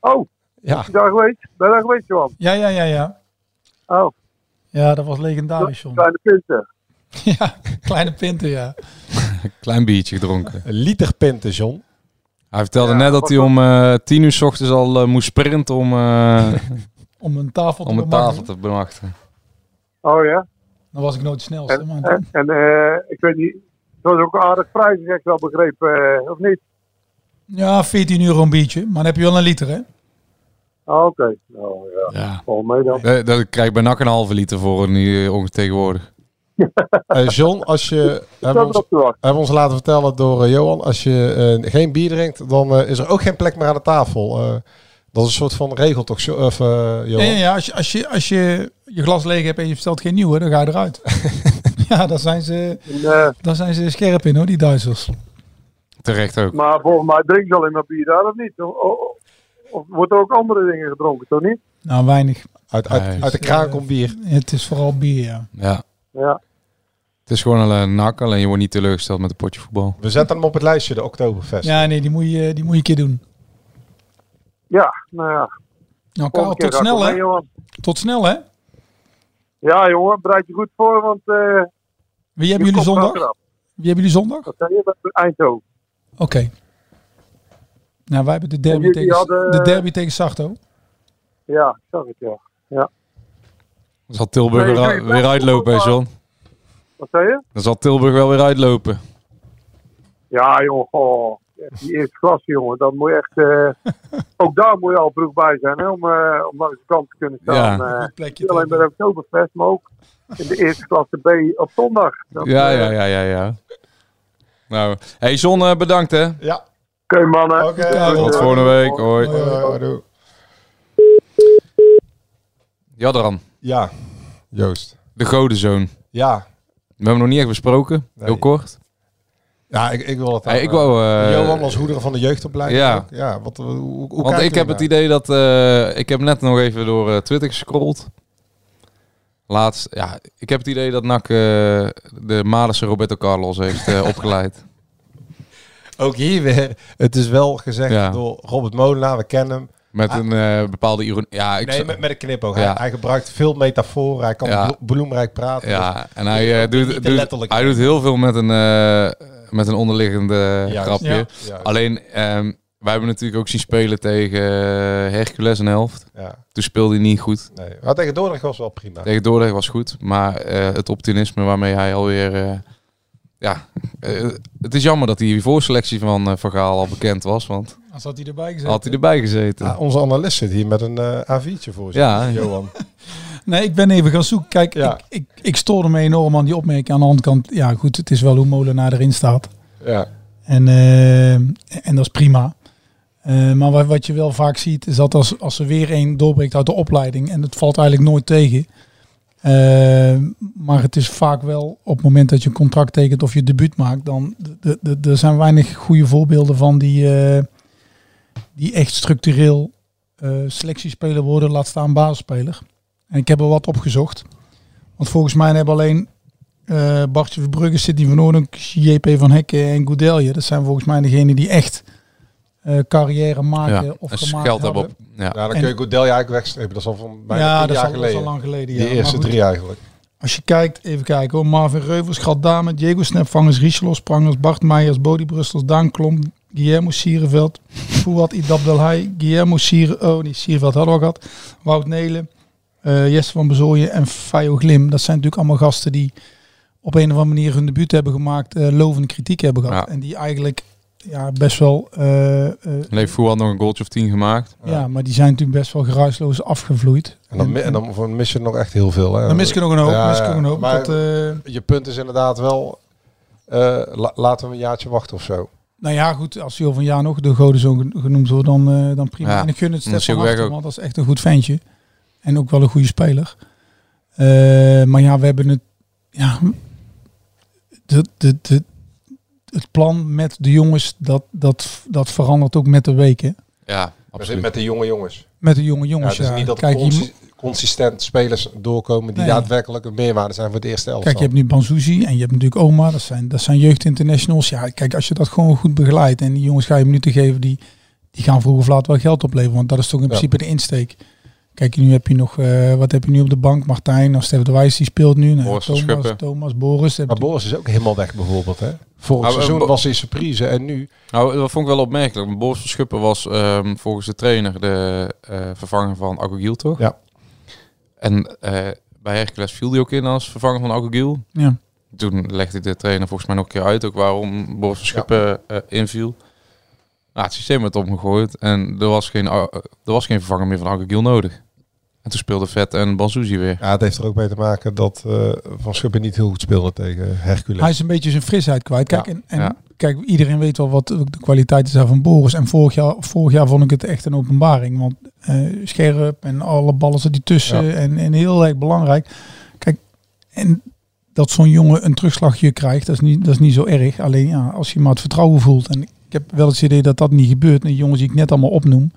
Oh,
ja.
daar geweest? Ben je daar geweest Johan?
Ja, ja, ja, ja.
Oh,
Ja, dat was legendarisch, John.
kleine punten. <laughs>
Ja, kleine pinten, ja. <laughs>
Klein biertje gedronken.
Een liter pinten, John.
Hij vertelde net dat hij om eh, tien uur s ochtends al eh, moest sprinten om, eh, <laughs>
Om een tafel te
een
bemachtigen.
tafel te bemachtigen.
Oh ja?
Dan was ik nooit de snelste.
En,
maar
en, en eh, ik weet niet, dat was ook een aardig prijs, heb ik wel begrepen, eh, of niet?
Ja, 14 euro een biertje. Maar dan heb je wel een liter, hè?
Ah, Oké, nou ja,
Ja.
dan.
Daar daar krijg ik bij NAC een halve liter voor nu eh, ongeveer tegenwoordig. <laughs>
Eh, John, als je... Hebben we ons, hebben we ons laten vertellen door eh, Johan, als je eh, geen bier drinkt, dan eh, is er ook geen plek meer aan de tafel. Eh, dat is een soort van regel toch, of, eh,
Ja,
Johan?
ja, ja. Als, je, als, je, als je je glas leeg hebt en je bestelt geen nieuwe, dan ga je eruit. <laughs> ja, daar zijn, ze,
eh,
daar zijn ze scherp in, hoor, die Duitsers.
Terecht ook.
maar volgens mij drinken ze alleen maar bier daar, of niet? Oh, oh, oh. Of wordt er ook andere dingen gedronken, toch niet?
Nou, weinig.
Uit, uit, de kraan komt bier.
Het is vooral bier, ja.
Ja.
Ja.
Het is gewoon een nak, alleen je wordt niet teleurgesteld met een potje voetbal.
We zetten hem op het lijstje, de Oktoberfest.
Ja, nee, die moet je, die moet je een keer doen.
Ja, nou ja.
Nou, Karel, tot snel, hè? Tot snel, hè?
Ja, jongen, bereid je goed voor, want... eh
Wie hebben jullie zondag? Wie hebben jullie zondag?
Dat is Eindhoven.
Oké. Nou, wij hebben de derby, tegen,
hadden-
de derby tegen Sarto.
Ja, ik zag het, ja. ja.
Dan zal Tilburg
Nee,
weer,
nee,
weer uitlopen, hè, John?
Wat zei je?
Dan zal Tilburg wel weer uitlopen.
Ja, jongen. Die eerste klasse, jongen. Dan moet je echt... eh, <laughs> ook daar moet je al vroeg bij zijn, hè, om, eh om langs de kant te kunnen staan.
Ja.
Plekje
niet alleen bij de Oktoberfest, maar ook in de eerste klasse B op zondag. Dat,
Ja,
eh,
ja, ja, ja, ja. Nou, hey John, bedankt hè.
Ja.
Oké, mannen.
Oké.
Tot volgende week. Hoi.
Hoi, hoi, hoi, doei.
Jadran,
Ja, Joost.
de godenzoon.
Ja.
We hebben nog niet echt besproken. Heel kort.
Ja, ik, ik wil het
Hey, ik wou, eh,
Johan als hoeder van de jeugdopleiding.
ja.
ook. ja wat, hoe, hoe
Want ik heb het idee dat... eh, ik heb net nog even door eh, Twitter gescrolld. Laatst, ja, ik heb het idee dat NAC eh, de Malense Roberto Carlos heeft eh, <laughs> opgeleid.
Ook hier weer. Het is wel gezegd
Ja.
door Robert Molenaar, we kennen hem.
Met een eh, bepaalde ironie. Ja, ik
nee, met, met een knipoog.
Ja.
Hij, hij gebruikt veel metaforen. Hij kan
Ja.
bloemrijk praten.
Ja,
Dus
en hij, eh, doet, hij doet heel veel met een, eh, met een onderliggende
Juist.
grapje. Alleen, ehm, wij hebben natuurlijk ook zien spelen tegen Hercules een helft.
Ja.
Toen speelde hij niet goed.
Nee. Maar tegen Dordrecht was wel prima.
Tegen Dordrecht was goed, maar eh, het optimisme waarmee hij alweer... ja, eh, het is jammer dat die voorselectie van Van Gaal al bekend was, want
Als had hij erbij gezeten.
had hij erbij gezeten.
Ja, onze analist zit hier met een eh A4'tje voor zich.
Ja.
Johan. <laughs>
Nee, ik ben even gaan zoeken. Kijk,
Ja.
ik, ik, ik stoorde me enorm aan die opmerking. Aan de andere kant, ja goed, het is wel hoe Molenaar erin staat.
Ja.
En, en dat is prima. Eh, maar wat, wat je wel vaak ziet, is dat als, als er weer een doorbreekt uit de opleiding, en het valt eigenlijk nooit tegen. Eh, maar het is vaak wel op het moment dat je een contract tekent of je debuut maakt, dan er zijn weinig goede voorbeelden van die, eh, die echt structureel eh selectiespeler worden, laat staan basisspeler. En ik heb er wat opgezocht. Want volgens mij hebben alleen Bartje Verbrugge, Sidney van Oornik, JP van Hekken en Goudelje. Dat zijn volgens mij degenen die echt eh, carrière maken
ja,
of gemaakt
geld
hebben.
op... Ja.
Ja, dan
En-
kun je Goodell eigenlijk wegstrepen. Dat is al van bijna
ja, is,
jaar
al, dat is
geleden.
al lang geleden. Ja. Maar
eerste
goed,
drie eigenlijk.
Als je kijkt, even kijken hoor. Marvin Reuvers, Gat Dame, Diego Snapvangers, Richelos, Prangers, Bart Meijers, Bodie Brustels, Daan Klom, Guillermo Sierenveld, <laughs> Fouad Idabdelhai, Guillermo Sier, oh die Sierenveld hadden we al gehad, Wout Nelen, eh, Jesse van Bezooien en Fayo Glim. Dat zijn natuurlijk allemaal gasten die op een of andere manier hun debuut hebben gemaakt, eh lovende kritiek hebben gehad.
Ja.
En die eigenlijk ja, best wel, eh, eh,
Leef Voer had nog een goaltje of 10 gemaakt.
ja. maar die zijn natuurlijk best wel geruisloos afgevloeid.
En dan, en dan van- mis je nog echt heel veel. Hè?
Dan mis ik er nog een hoop.
Ja,
mis ik er nog een hoop.
Maar
dat, eh,
je punt is inderdaad wel... eh, la- laten we een jaartje wachten of zo.
Nou ja, goed, als hij over een jaar nog de godenzoon genoemd wordt, dan, eh, dan prima.
Ja,
en ik gun het Stefan
ook.
want dat is echt een goed ventje. En ook wel een goede speler. Eh, maar ja, we hebben het... Ja, de, de, de, het plan met de jongens, dat, dat, dat verandert ook met de weken.
Ja,
Met,
absoluut.
met de jonge jongens.
Met de jonge
Ja,
jongens,
het is
ja.
niet dat
Kijk, je,
consistent spelers doorkomen die
Nee.
daadwerkelijk een meerwaarde zijn voor het eerste elftal.
Kijk, je hebt nu Banzuzi en je hebt natuurlijk Oma. Dat zijn, dat zijn jeugdinternationals. Ja, kijk, als je dat gewoon goed begeleidt en die jongens ga je minuten geven, die, die gaan vroeg of laat wel geld opleveren. Want dat is toch in
Ja.
principe de insteek. Kijk, nu heb je nog, eh, wat heb je nu op de bank? Martijn, of Steven de Wijs, die speelt nu. Nou,
Boris van
Thomas,
Schuppen.
Thomas, Boris.
Maar Boris is ook helemaal weg bijvoorbeeld. Hè? Vorig
Nou, eh,
seizoen was hij surprise en nu...
Nou, dat vond ik wel opmerkelijk. Boris van Schuppen was ehm, volgens de trainer de eh, vervanger van Agogil, toch?
Ja.
En eh, bij Hercules viel hij ook in als vervanger van Agogil.
Ja.
Toen legde de trainer volgens mij nog een keer uit ook waarom Boris van Schuppen eh, inviel. Nou, het systeem werd omgegooid en er was geen, er was geen vervanger meer van Agogil nodig. En toen speelde Vet en Banzuzi weer.
Ja, het heeft er ook mee te maken dat eh, Van Schuppen niet heel goed speelde tegen Hercules.
Hij is een beetje zijn frisheid kwijt. Kijk,
Ja.
en, en
Ja.
kijk, iedereen weet wel wat de kwaliteiten zijn van Boris. En vorig jaar, vorig jaar vond ik het echt een openbaring. Want eh, scherp en alle ballen zitten tussen.
Ja.
En, en heel erg belangrijk. Kijk, en dat zo'n jongen een terugslagje krijgt, dat is, niet, dat is niet zo erg. Alleen ja, als je maar het vertrouwen voelt. En ik heb wel het idee dat dat niet gebeurt. En de jongens die ik net allemaal opnoem,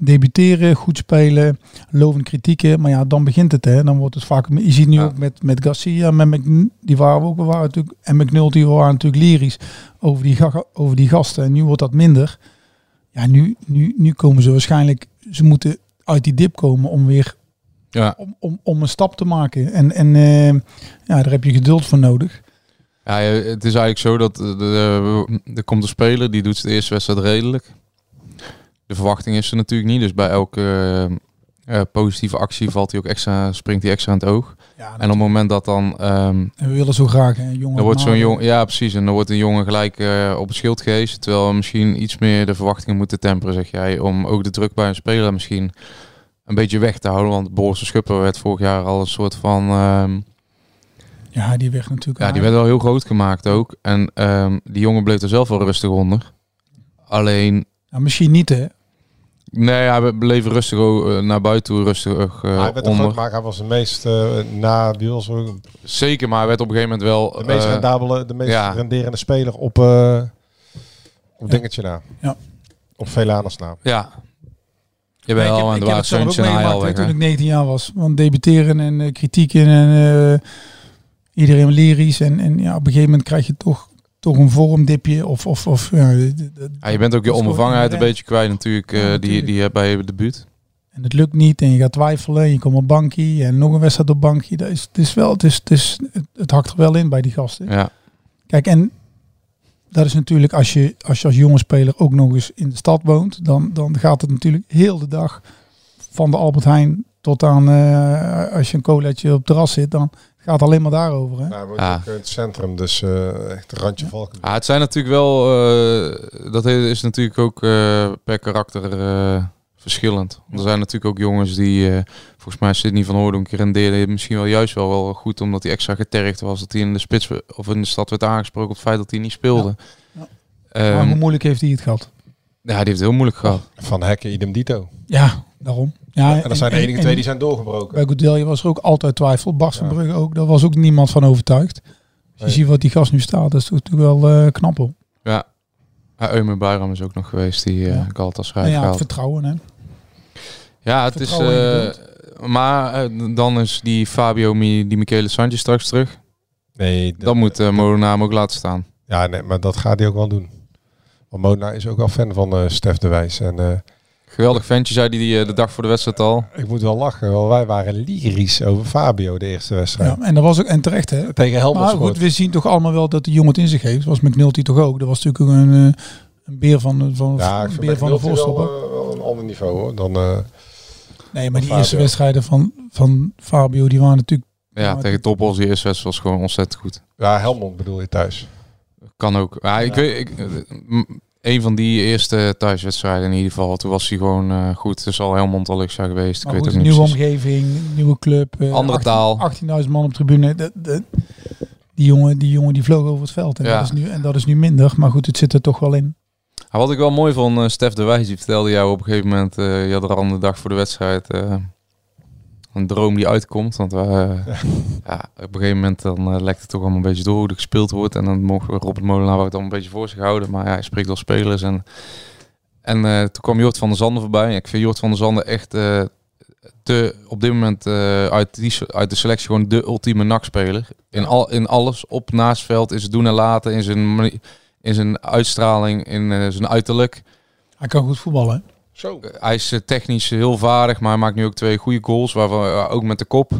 debuteren, goed spelen, lovende kritieken. Maar ja, dan begint het. Hè. Dan wordt het vaak. Je ziet nu ook met, met Garcia, met Mc, die waren we ook we waren natuurlijk. En McNulty waren natuurlijk lyrisch over die, over die gasten. En nu wordt dat minder. Ja, nu, nu, nu komen ze waarschijnlijk. Ze moeten uit die dip komen om weer
Ja.
om, om, om een stap te maken. En, en eh, ja, daar heb je geduld voor nodig.
Ja, het is eigenlijk zo dat eh, de- er komt een speler die doet de eerste wedstrijd redelijk. De verwachting is er natuurlijk niet. Dus bij elke eh, eh, positieve actie valt hij ook extra, springt hij extra aan het oog. en op het moment dat dan... ehm,
En we willen zo graag een jongen.
dan wordt zo'n jong, ja, precies. En dan wordt een jongen gelijk eh, op het schild gehezen. Terwijl we misschien iets meer de verwachtingen moeten temperen, zeg jij. Om ook de druk bij een speler misschien een beetje weg te houden. Want Boris de Schupper werd vorig jaar al een soort van... ehm,
Ja, die weg natuurlijk.
ja, die werd wel heel groot gemaakt ook. En ehm, die jongen bleef er zelf wel rustig onder. Alleen,
Ja, misschien niet, hè?
Nee, hij bleef rustig eh, naar buiten toe, rustig eh,
hij werd
onder.
groot maken. Hij was de meest uh, na was ook
Zeker, maar hij werd op een gegeven moment wel...
de meest
eh,
rendabele, de meest
ja.
renderende speler op, uh, op dingetje na.
Ja.
Op Velanus na.
Ja.
Ja,
en hij al
meegemaakt hè,
weg.
toen ik 19 jaar was. Want debuteren en eh, kritieken en eh, iedereen lyrisch. En, en ja, op een gegeven moment krijg je toch, toch een vormdipje. Of, of, of ja,
je bent ook je onbevangenheid een beetje kwijt natuurlijk, eh,
Ja,
die,
natuurlijk.
die je hebt bij je debuut.
En het lukt niet en je gaat twijfelen. En je komt op bankie en nog een wedstrijd op bankie. Dat is, het is wel, het, is, het, is, het, het hakt er wel in bij die gasten.
Ja.
Kijk, en dat is natuurlijk als je als, je als jonge speler ook nog eens in de stad woont. Dan, dan gaat het natuurlijk heel de dag van de Albert Heijn tot aan eh, als je een colaatje op het terras zit. Dan gaat alleen maar daarover. Hè?
Ja.
in het centrum, dus eh, echt een randje Valken.
Ja, het zijn natuurlijk wel, eh, dat is natuurlijk ook eh, per karakter eh, verschillend. Er zijn natuurlijk ook jongens die, eh, volgens mij Sidney van Hoordonk rendeerde misschien wel juist wel, wel goed, omdat hij extra getergd was, dat hij in de spits of in de stad werd aangesproken op het feit dat hij niet speelde.
Ja.
Ehm,
maar hoe moeilijk heeft hij het gehad?
Ja, die heeft het heel moeilijk gehad.
Van Hekken, idem dito.
Ja, daarom. Ja,
En dat zijn de enige twee die zijn doorgebroken.
Bij Goudelje was er ook altijd twijfel. Bas van Brugge ook. Daar was ook niemand van overtuigd. Als je
Nee.
ziet wat die gast nu staat, dat is natuurlijk wel eh, knap hoor.
Ja. Ja, Eumer Bayram is ook nog geweest, die uh,
Ja.
Galatasaray
En
heeft
ja, het
gehaald.
vertrouwen hè.
Ja, het is.
Vertrouwen
eh, maar dan is die Fabio, Mi- die Michele Sanchez straks terug.
Nee,
Dan moet uh, Molenaar hem ook laten staan.
Ja, nee, maar dat gaat hij ook wel doen. Want Mona is ook wel fan van eh Stef de Wijs. En eh,
Geweldig ventje, zei hij de dag voor de wedstrijd al.
ik moet wel lachen, want wij waren lyrisch over Fabio de eerste wedstrijd.
Ja, en dat was ook en terecht hè.
Tegen Helmond
Maar goed, we zien toch allemaal wel dat die jongen het in zich heeft. Was McNulty toch ook. Dat was natuurlijk een, eh, een beer van, van,
Ja, ik
een beer van de
wel,
voorstopper.
eh, wel een ander niveau hoor. Dan, eh,
Nee, maar die
Fabio.
eerste wedstrijden van, van Fabio, die waren natuurlijk...
Ja, tegen Toppels, die eerste wedstrijd was gewoon ontzettend goed.
ja, Helmond bedoel je thuis.
Kan ook. Ja, ik weet, ik, een van die eerste thuiswedstrijden in ieder geval, toen was hij gewoon eh, goed. Het zal Helmond al extra geweest.
Maar
ik
goed,
weet ook niet
nieuwe
precies.
omgeving, nieuwe club. eh,
Andere
18
taal.
18.000 man op tribune. Dat, dat, die, jongen, die jongen die vloog over het veld. En,
Ja.
dat is nu, en dat is nu minder. Maar goed, het zit er toch wel in.
Ja, Wat ik wel mooi vond, eh, Stef de Wijs, die vertelde jou op een gegeven moment, eh, je had er al een dag voor de wedstrijd een droom die uitkomt. Want eh, <laughs> ja. op een gegeven moment dan eh, lekt het toch allemaal een beetje door hoe er gespeeld wordt. En dan we Robert Molenaar het dan een beetje voor zich houden. Maar ja, hij spreekt wel spelers. En, en eh, toen kwam Jort van der Zanden voorbij. Ik vind Jort van der Zanden echt eh, de, op dit moment uit, die, uit de selectie gewoon de ultieme nakspeler. In, al, in alles, op naast veld, in zijn doen en laten, in zijn, in zijn uitstraling, in zijn uiterlijk.
Hij kan goed voetballen. hè?
Zo.
Hij is eh, technisch heel vaardig, maar hij maakt nu ook twee goede goals, waarvan eh, ook met de kop.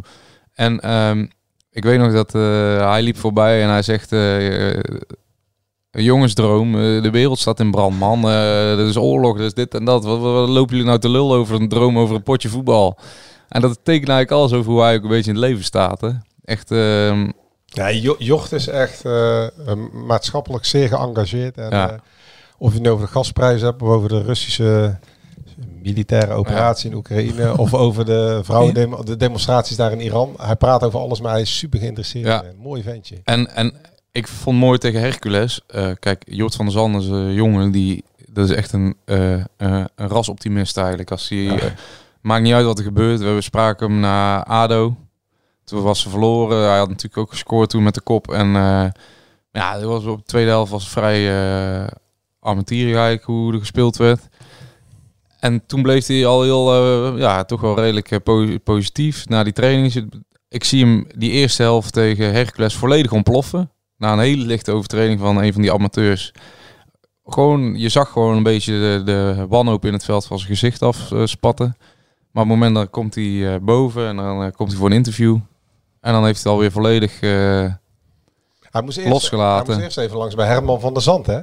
En ehm, ik weet nog dat eh, hij liep voorbij en hij zegt: eh, eh, jongensdroom, eh, de wereld staat in brand, man. Eh er is oorlog, er is dit en dat. Wat, lopen jullie nou te lul over een droom over een potje voetbal? En dat tekent eigenlijk alles over hoe hij ook een beetje in het leven staat. Hè? Echt, ehm,
Ja, Jo- Jocht is echt eh, eh, maatschappelijk zeer geëngageerd. En,
Ja.
eh, of je het nu over de gasprijs hebt of over de Russische militaire operatie in Oekraïne of over de vrouwen de demonstraties daar in Iran. Hij praat over alles, maar hij is super geïnteresseerd.
Ja.
Mooi ventje.
En, en ik vond mooi tegen Hercules. eh, kijk, Jort van der Zanden is een jongen die. Dat is echt een, eh, eh, een rasoptimist eigenlijk. Als hij, maakt niet uit wat er gebeurt. We spraken hem naar ADO. Toen was ze verloren. Hij had natuurlijk ook gescoord toen met de kop. En ja, was op de tweede helft was vrij uh, eigenlijk hoe er gespeeld werd. En toen bleef hij al heel, eh, ja, toch wel redelijk eh, po- positief na die training. Ik zie hem die eerste helft tegen Hercules volledig ontploffen. Na een hele lichte overtreding van een van die amateurs. Gewoon, je zag gewoon een beetje de, de wanhoop in het veld van zijn gezicht afspatten. maar op het moment dan komt hij eh, boven en dan eh, komt hij voor een interview. En dan heeft hij alweer volledig eh,
Hij moest, eerst,
losgelaten.
hij moest eerst even langs bij Herman van der Zand, hè?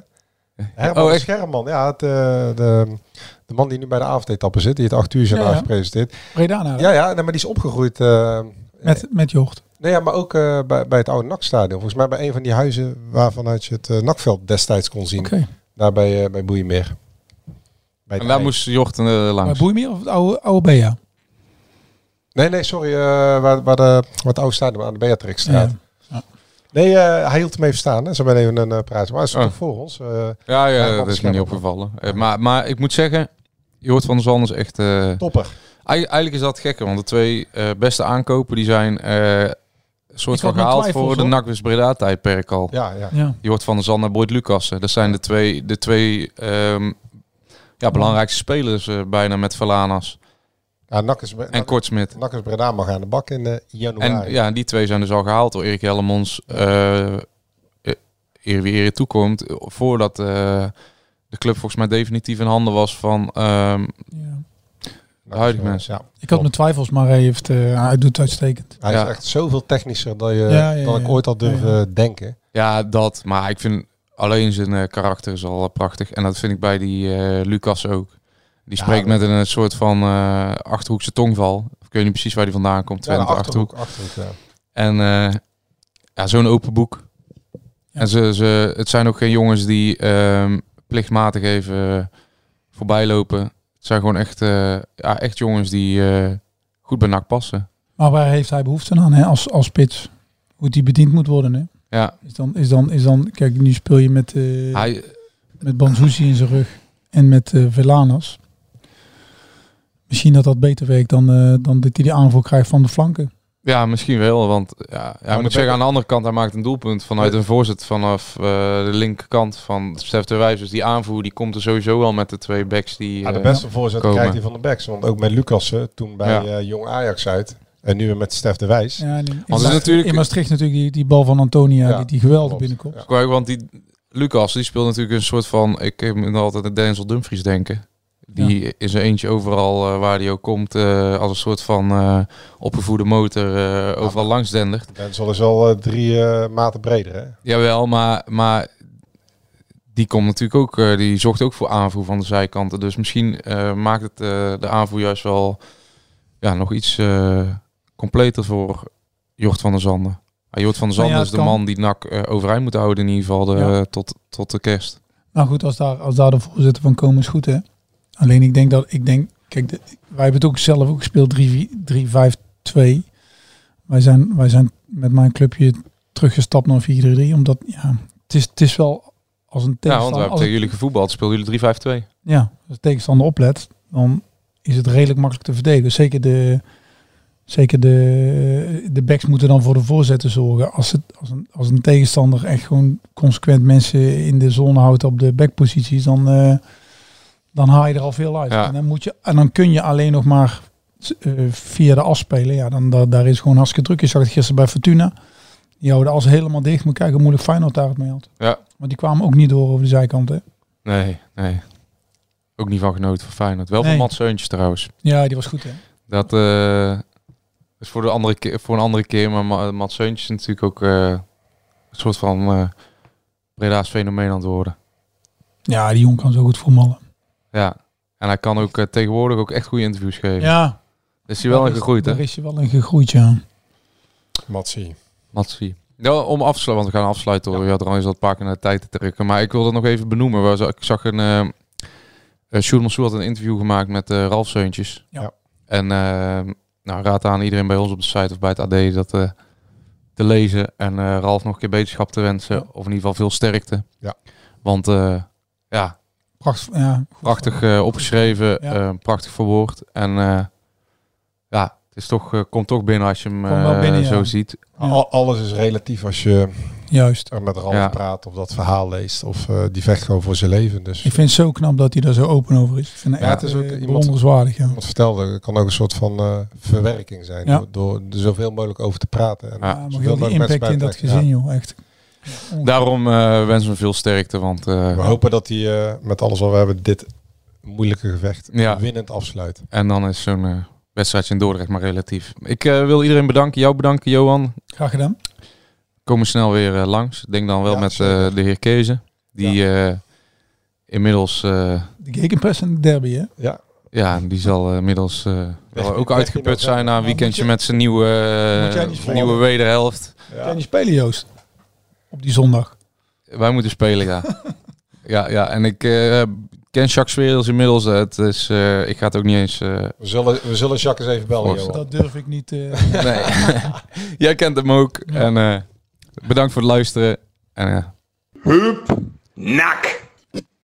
Herman
Oh?
Scherman, ja, het, eh, de, de man die nu bij de avondetappe zit, die het 8 uur journaal
Ja, ja.
gepresenteerd.
Breda nou,
Ja, ja, nee, maar die is opgegroeid. eh,
Met, met Jocht.
nee, ja, maar ook eh, bij, bij het oude NAC-stadion. Volgens mij bij een van die huizen waarvanuit je het eh NAC-veld destijds kon zien.
Oké.
Daar bij, eh, bij Boeimeer. Bij
En daar moest eh,
Maar
langs.
Boeimeer of het oude, oude Bea?
Nee, nee, sorry. eh, waar, waar, de, waar het oude stadion aan de Beatrixstraat.
Ja.
Nee, eh, hij hield hem even staan. Hè. Zo ben even een uh, praat. Maar hij is
Oh.
toch voor ons. eh,
Ja, ja, dat is me niet opgevallen. Eh, maar, maar ik moet zeggen, Jort van der Zanden is echt... eh,
topper.
Eigen- Eigenlijk is dat gekker, want de twee eh, beste aankopen die zijn eh, soort van gehaald
twijfels,
voor de. NAC Breda tijdperk al.
Ja, ja.
Ja.
Jort van der Zanden en Boyd Lucassen. Dat zijn de twee, de twee ehm, ja, belangrijkste spelers eh, bijna met Valanas
ja
en Kortsmit.
Is Breda mag aan de bak in eh, januari.
En ja, die twee zijn dus al gehaald door Erik Hellemons. eh eh, eer wie eer toekomt. Voordat eh, de club volgens mij definitief in handen was van ehm,
Ja.
de huidige mensen.
Ja,
Ik had mijn twijfels, maar hij, heeft, eh, hij doet het uitstekend.
Hij
Ja.
is echt zoveel technischer dan, je,
Ja, ja,
dan ik
ja.
ooit had durven
Ja,
denken.
Ja, dat. Maar ik vind alleen zijn karakter is al prachtig. En dat vind ik bij die eh, Lucas ook. Die spreekt met een, soort van eh, achterhoekse tongval. Ik weet niet precies waar die vandaan komt. Twente,
achterhoek.
achterhoek.
achterhoek ja.
En eh, ja, zo'n open boek.
Ja.
En ze, ze, het zijn ook geen jongens die ehm, plichtmatig even voorbij lopen. Het zijn gewoon echt, eh, ja, echt jongens die eh, goed bij NAC passen.
Maar waar heeft hij behoefte aan hè? Als, als spits? Hoe die bediend moet worden. Hè?
Ja,
Is, dan, is, dan, is dan, kijk, nu speel je met, eh
hij,
met Banzuzi in zijn rug en met eh Velanas. Misschien dat dat beter werkt dan, eh, dan dat hij de aanval krijgt van de flanken.
Ja, misschien wel. Want ja, ja, ik moet zeggen, aan de andere kant, hij maakt een doelpunt vanuit een voorzet vanaf eh, de linkerkant van Stef de Wijs. Dus die aanvoer die komt er sowieso wel met de twee backs die...
Ja, de
eh,
beste voorzet
komen.
krijgt hij van de backs. Want ook met Lucassen, toen bij
Ja.
eh, Jong Ajax uit. En nu weer met Stef de Wijs.
Ja,
is natuurlijk-
in Maastricht natuurlijk die, die bal van Antonia,
Ja,
die, die geweldig binnenkomt.
Ja.
Kijk, want die Lucas, die speelt natuurlijk een soort van... Ik moet altijd aan Denzel Dumfries denken. Die is er eentje overal eh, waar die ook komt. eh, als een soort van eh, opgevoede motor eh, overal langs dendert.
Denzel is al drie eh, maten breder, hè?
Jawel, maar, maar die komt natuurlijk ook, eh, die zorgt ook voor aanvoer van de zijkanten. Dus misschien eh, maakt het eh, de aanvoer juist wel ja, nog iets eh, completer voor Jort van der Zanden. Ja, Jort van der
Nou
Zanden
ja,
is de
kan.
man die NAC eh, overeind moet houden in ieder geval de,
Ja.
tot, tot de kerst.
Nou goed, als daar, als daar de voorzitter van komen is goed hè. Alleen ik denk dat, ik denk, kijk, de, wij hebben het ook zelf ook gespeeld 3-5-2. Wij zijn, wij zijn met mijn clubje teruggestapt naar 4-3, omdat ja, het is, het is wel als een
Ja, want we
tegenstander,
hebben tegen jullie gevoetbald, speelden jullie 3-5-2.
ja, als de tegenstander oplet, dan is het redelijk makkelijk te verdedigen. Zeker de, zeker de, de backs moeten dan voor de voorzetten zorgen. Als, het, als, een, als een tegenstander echt gewoon consequent mensen in de zone houdt op de backposities, dan, eh, dan haal je er al veel uit.
Ja.
En, dan moet je, en dan kun je alleen nog maar eh, via de as spelen. Ja, dan, daar, daar is gewoon hartstikke druk. Je zag het gisteren bij Fortuna. Die houden als helemaal dicht. Moet kijken hoe moeilijk Feyenoord daar het mee had.
Ja.
Want die kwamen ook niet door over de zijkant. Hè?
Nee, nee. Ook niet van genoten van Feyenoord. Wel
Nee.
van Mats Seuntjes trouwens.
Ja, die was goed hè.
Dat eh, is voor, de andere keer, voor een andere keer. Maar Ma- Mats Seuntjes is natuurlijk ook eh, een soort van Breda's fenomeen aan het worden.
Ja, die jongen kan zo goed voetballen.
Ja. En hij kan ook eh, tegenwoordig ook echt goede interviews geven.
Ja.
Is hij wel
Daar is-
gegroeid, hè?
Daar is hij wel in gegroeid, ja.
Matsie.
Matsie. Ja, om af te sluiten, want we gaan afsluiten. hoor. Je had er al eens wat paar keer naar de tijd te trekken. Maar ik wil dat nog even benoemen. Waar ze- Ik zag een... eh uh, Sjoerd Mansour had een interview gemaakt met eh, Ralf Seuntjes.
Ja.
En eh, nou, raad aan iedereen bij ons op de site of bij het AD dat eh, te lezen. En eh, Ralf nog een keer beterschap te wensen. Of in ieder geval veel sterkte.
Ja.
Want eh, ja,
Prachtig, ja,
prachtig eh, opgeschreven.
Ja.
eh, prachtig verwoord. En eh, ja, het is toch, komt toch binnen als je hem eh,
ja.
zo ziet.
Al- alles is relatief als je,
Juist.
En met Ralf
Ja.
praat of dat verhaal leest. Of eh, die vecht gewoon voor zijn leven. Dus
Ik vind het zo knap dat hij daar zo open over is. Ik vind het
Ja,
echt
het is ook
eh,
iemand-
bewonderenswaardig. Ja.
iemand vertelde, het kan ook een soort van eh, verwerking zijn.
Ja.
Door, door er zoveel mogelijk over te praten. En
Ja.
Maar heel die impact in dat gezin, joh. Echt.
Daarom eh wensen we veel sterkte, want
Ja.
eh,
We hopen dat hij eh, met alles wat we hebben dit moeilijke gevecht
Ja.
winnend afsluit.
en dan is zo'n eh, wedstrijdje in Dordrecht maar relatief. Ik eh, wil iedereen bedanken, jou bedanken Johan.
Graag gedaan.
Komen snel weer eh, langs. Ik denk dan wel
Ja,
met eh, de heer Kezen, die eh, inmiddels, eh,
De gegenpress en de derby, hè?
Ja,
ja, die zal inmiddels eh, ook
weg
uitgeput zijn na een weekendje met zijn nieuwe, nieuwe wederhelft.
Kan je niet spelen, Joost? Op die zondag.
Wij moeten spelen, ja. <laughs> ja, ja, en ik eh, ken Jacques Werels inmiddels. Het is, eh, ik ga het ook niet eens... eh,
we zullen, we zullen Jacques eens even bellen. Johan.
Dat durf ik niet. eh, <laughs>
nee. <laughs> Jij kent hem ook. En eh, bedankt voor het luisteren. En, eh,
Nak.